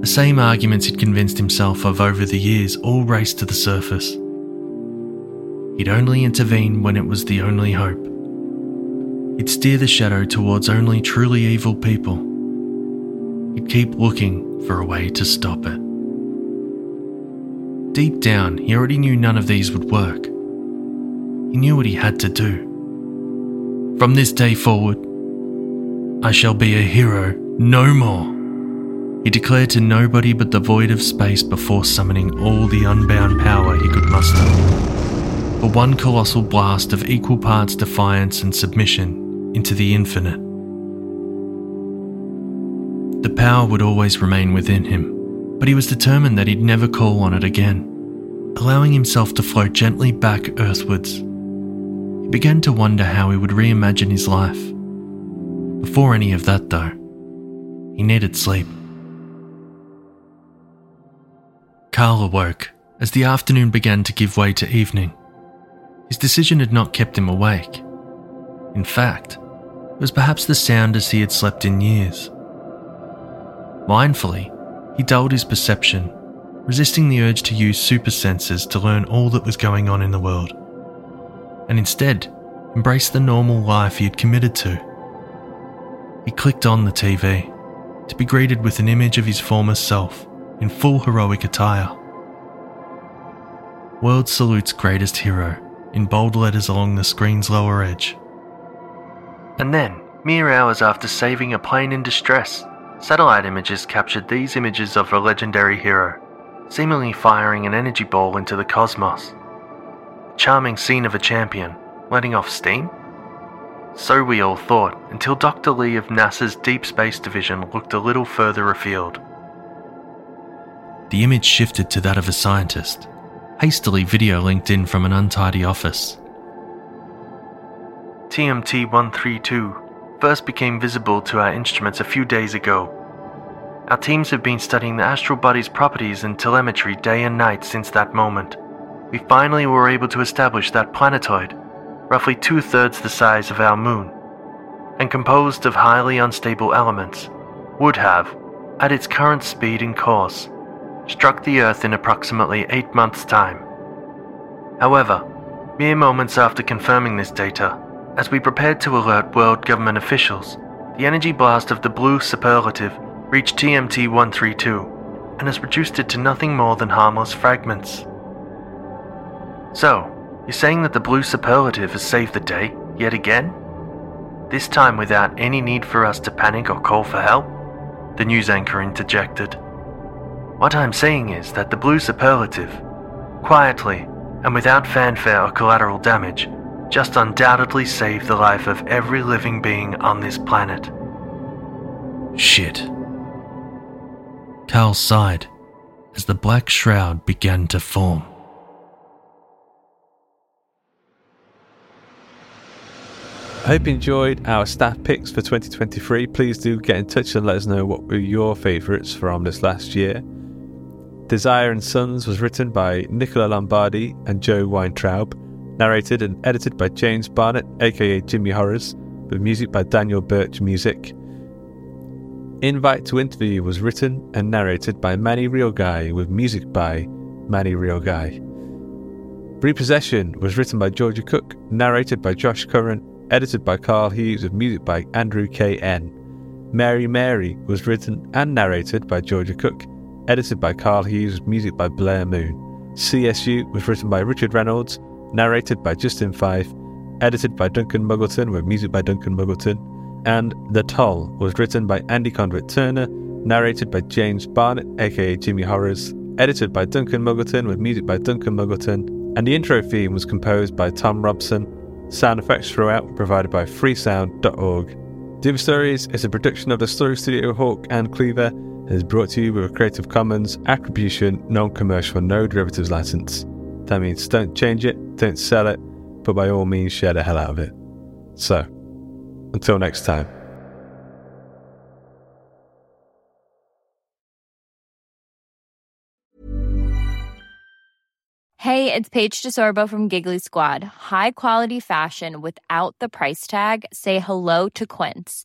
The same arguments he'd convinced himself of over the years all raced to the surface. He'd only intervene when it was the only hope. He'd steer the shadow towards only truly evil people. He'd keep looking for a way to stop it. Deep down, he already knew none of these would work. He knew what he had to do. From this day forward, I shall be a hero no more. He declared to nobody but the void of space before summoning all the unbound power he could muster. For one colossal blast of equal parts defiance and submission into the infinite. The power would always remain within him, but he was determined that he'd never call on it again, allowing himself to float gently back earthwards. He began to wonder how he would reimagine his life. Before any of that, though, he needed sleep. Carl awoke as the afternoon began to give way to evening. His decision had not kept him awake. In fact, it was perhaps the soundest he had slept in years. Mindfully, he dulled his perception, resisting the urge to use super senses to learn all that was going on in the world, and instead embraced the normal life he had committed to. He clicked on the TV to be greeted with an image of his former self in full heroic attire. World salutes greatest hero in bold letters along the screen's lower edge. And then, mere hours after saving a plane in distress, satellite images captured these images of a legendary hero, seemingly firing an energy ball into the cosmos. Charming scene of a champion letting off steam? So we all thought, until Dr. Lee of NASA's Deep Space Division looked a little further afield. The image shifted to that of a scientist, hastily video linked in from an untidy office. TMT 132 first became visible to our instruments a few days ago. Our teams have been studying the astral body's properties and telemetry day and night since that moment. We finally were able to establish that planetoid, roughly two thirds the size of our moon, and composed of highly unstable elements, would have, at its current speed and course, struck the Earth in approximately eight months' time. However, mere moments after confirming this data, as we prepared to alert world government officials, the energy blast of the blue superlative reached TMT 132 and has reduced it to nothing more than harmless fragments. So, you're saying that the blue superlative has saved the day, yet again? This time without any need for us to panic or call for help? The news anchor interjected. What I'm saying is that the blue superlative, quietly and without fanfare or collateral damage, just undoubtedly saved the life of every living being on this planet. Shit. Carl sighed as the black shroud began to form. I hope you enjoyed our staff picks for 2023. Please do get in touch and let us know what were your favourites from this last year. Desire and Sons was written by Nicola Lombardi and Joe Weintraub, narrated and edited by James Barnett, aka Jimmy Horrors, with music by Daniel Birch Music. Invite to Interview was written and narrated by Manny Guy, with music by Manny Guy. Repossession was written by Georgia Cook, narrated by Josh Curran, edited by Karl Hughes, with music by Andrew K.N. Mary Mary was written and narrated by Georgia Cook, edited by Karl Hughes, with music by Blear Moon. CSU was written by Richard Reynolds, narrated by Justin Fife, edited by Duncan Muggleton, with music by Duncan Muggleton. And The Toll was written by Andy Conduit Turner, narrated by James Barnett, aka Jimmy Horrors, edited by Duncan Muggleton, with music by Duncan Muggleton. And the intro theme was composed by Thom Robson. Sound effects throughout were provided by freesound.org. Dim Stories is a production of the Story Studio Hawk and Cleaver and is brought to you with a Creative Commons Attribution Non Commercial No Derivatives license. That means don't change it, don't sell it, but by all means share the hell out of it. So, until next time. Hey, it's Paige DeSorbo from Giggly Squad. High quality fashion without the price tag. Say hello to Quince.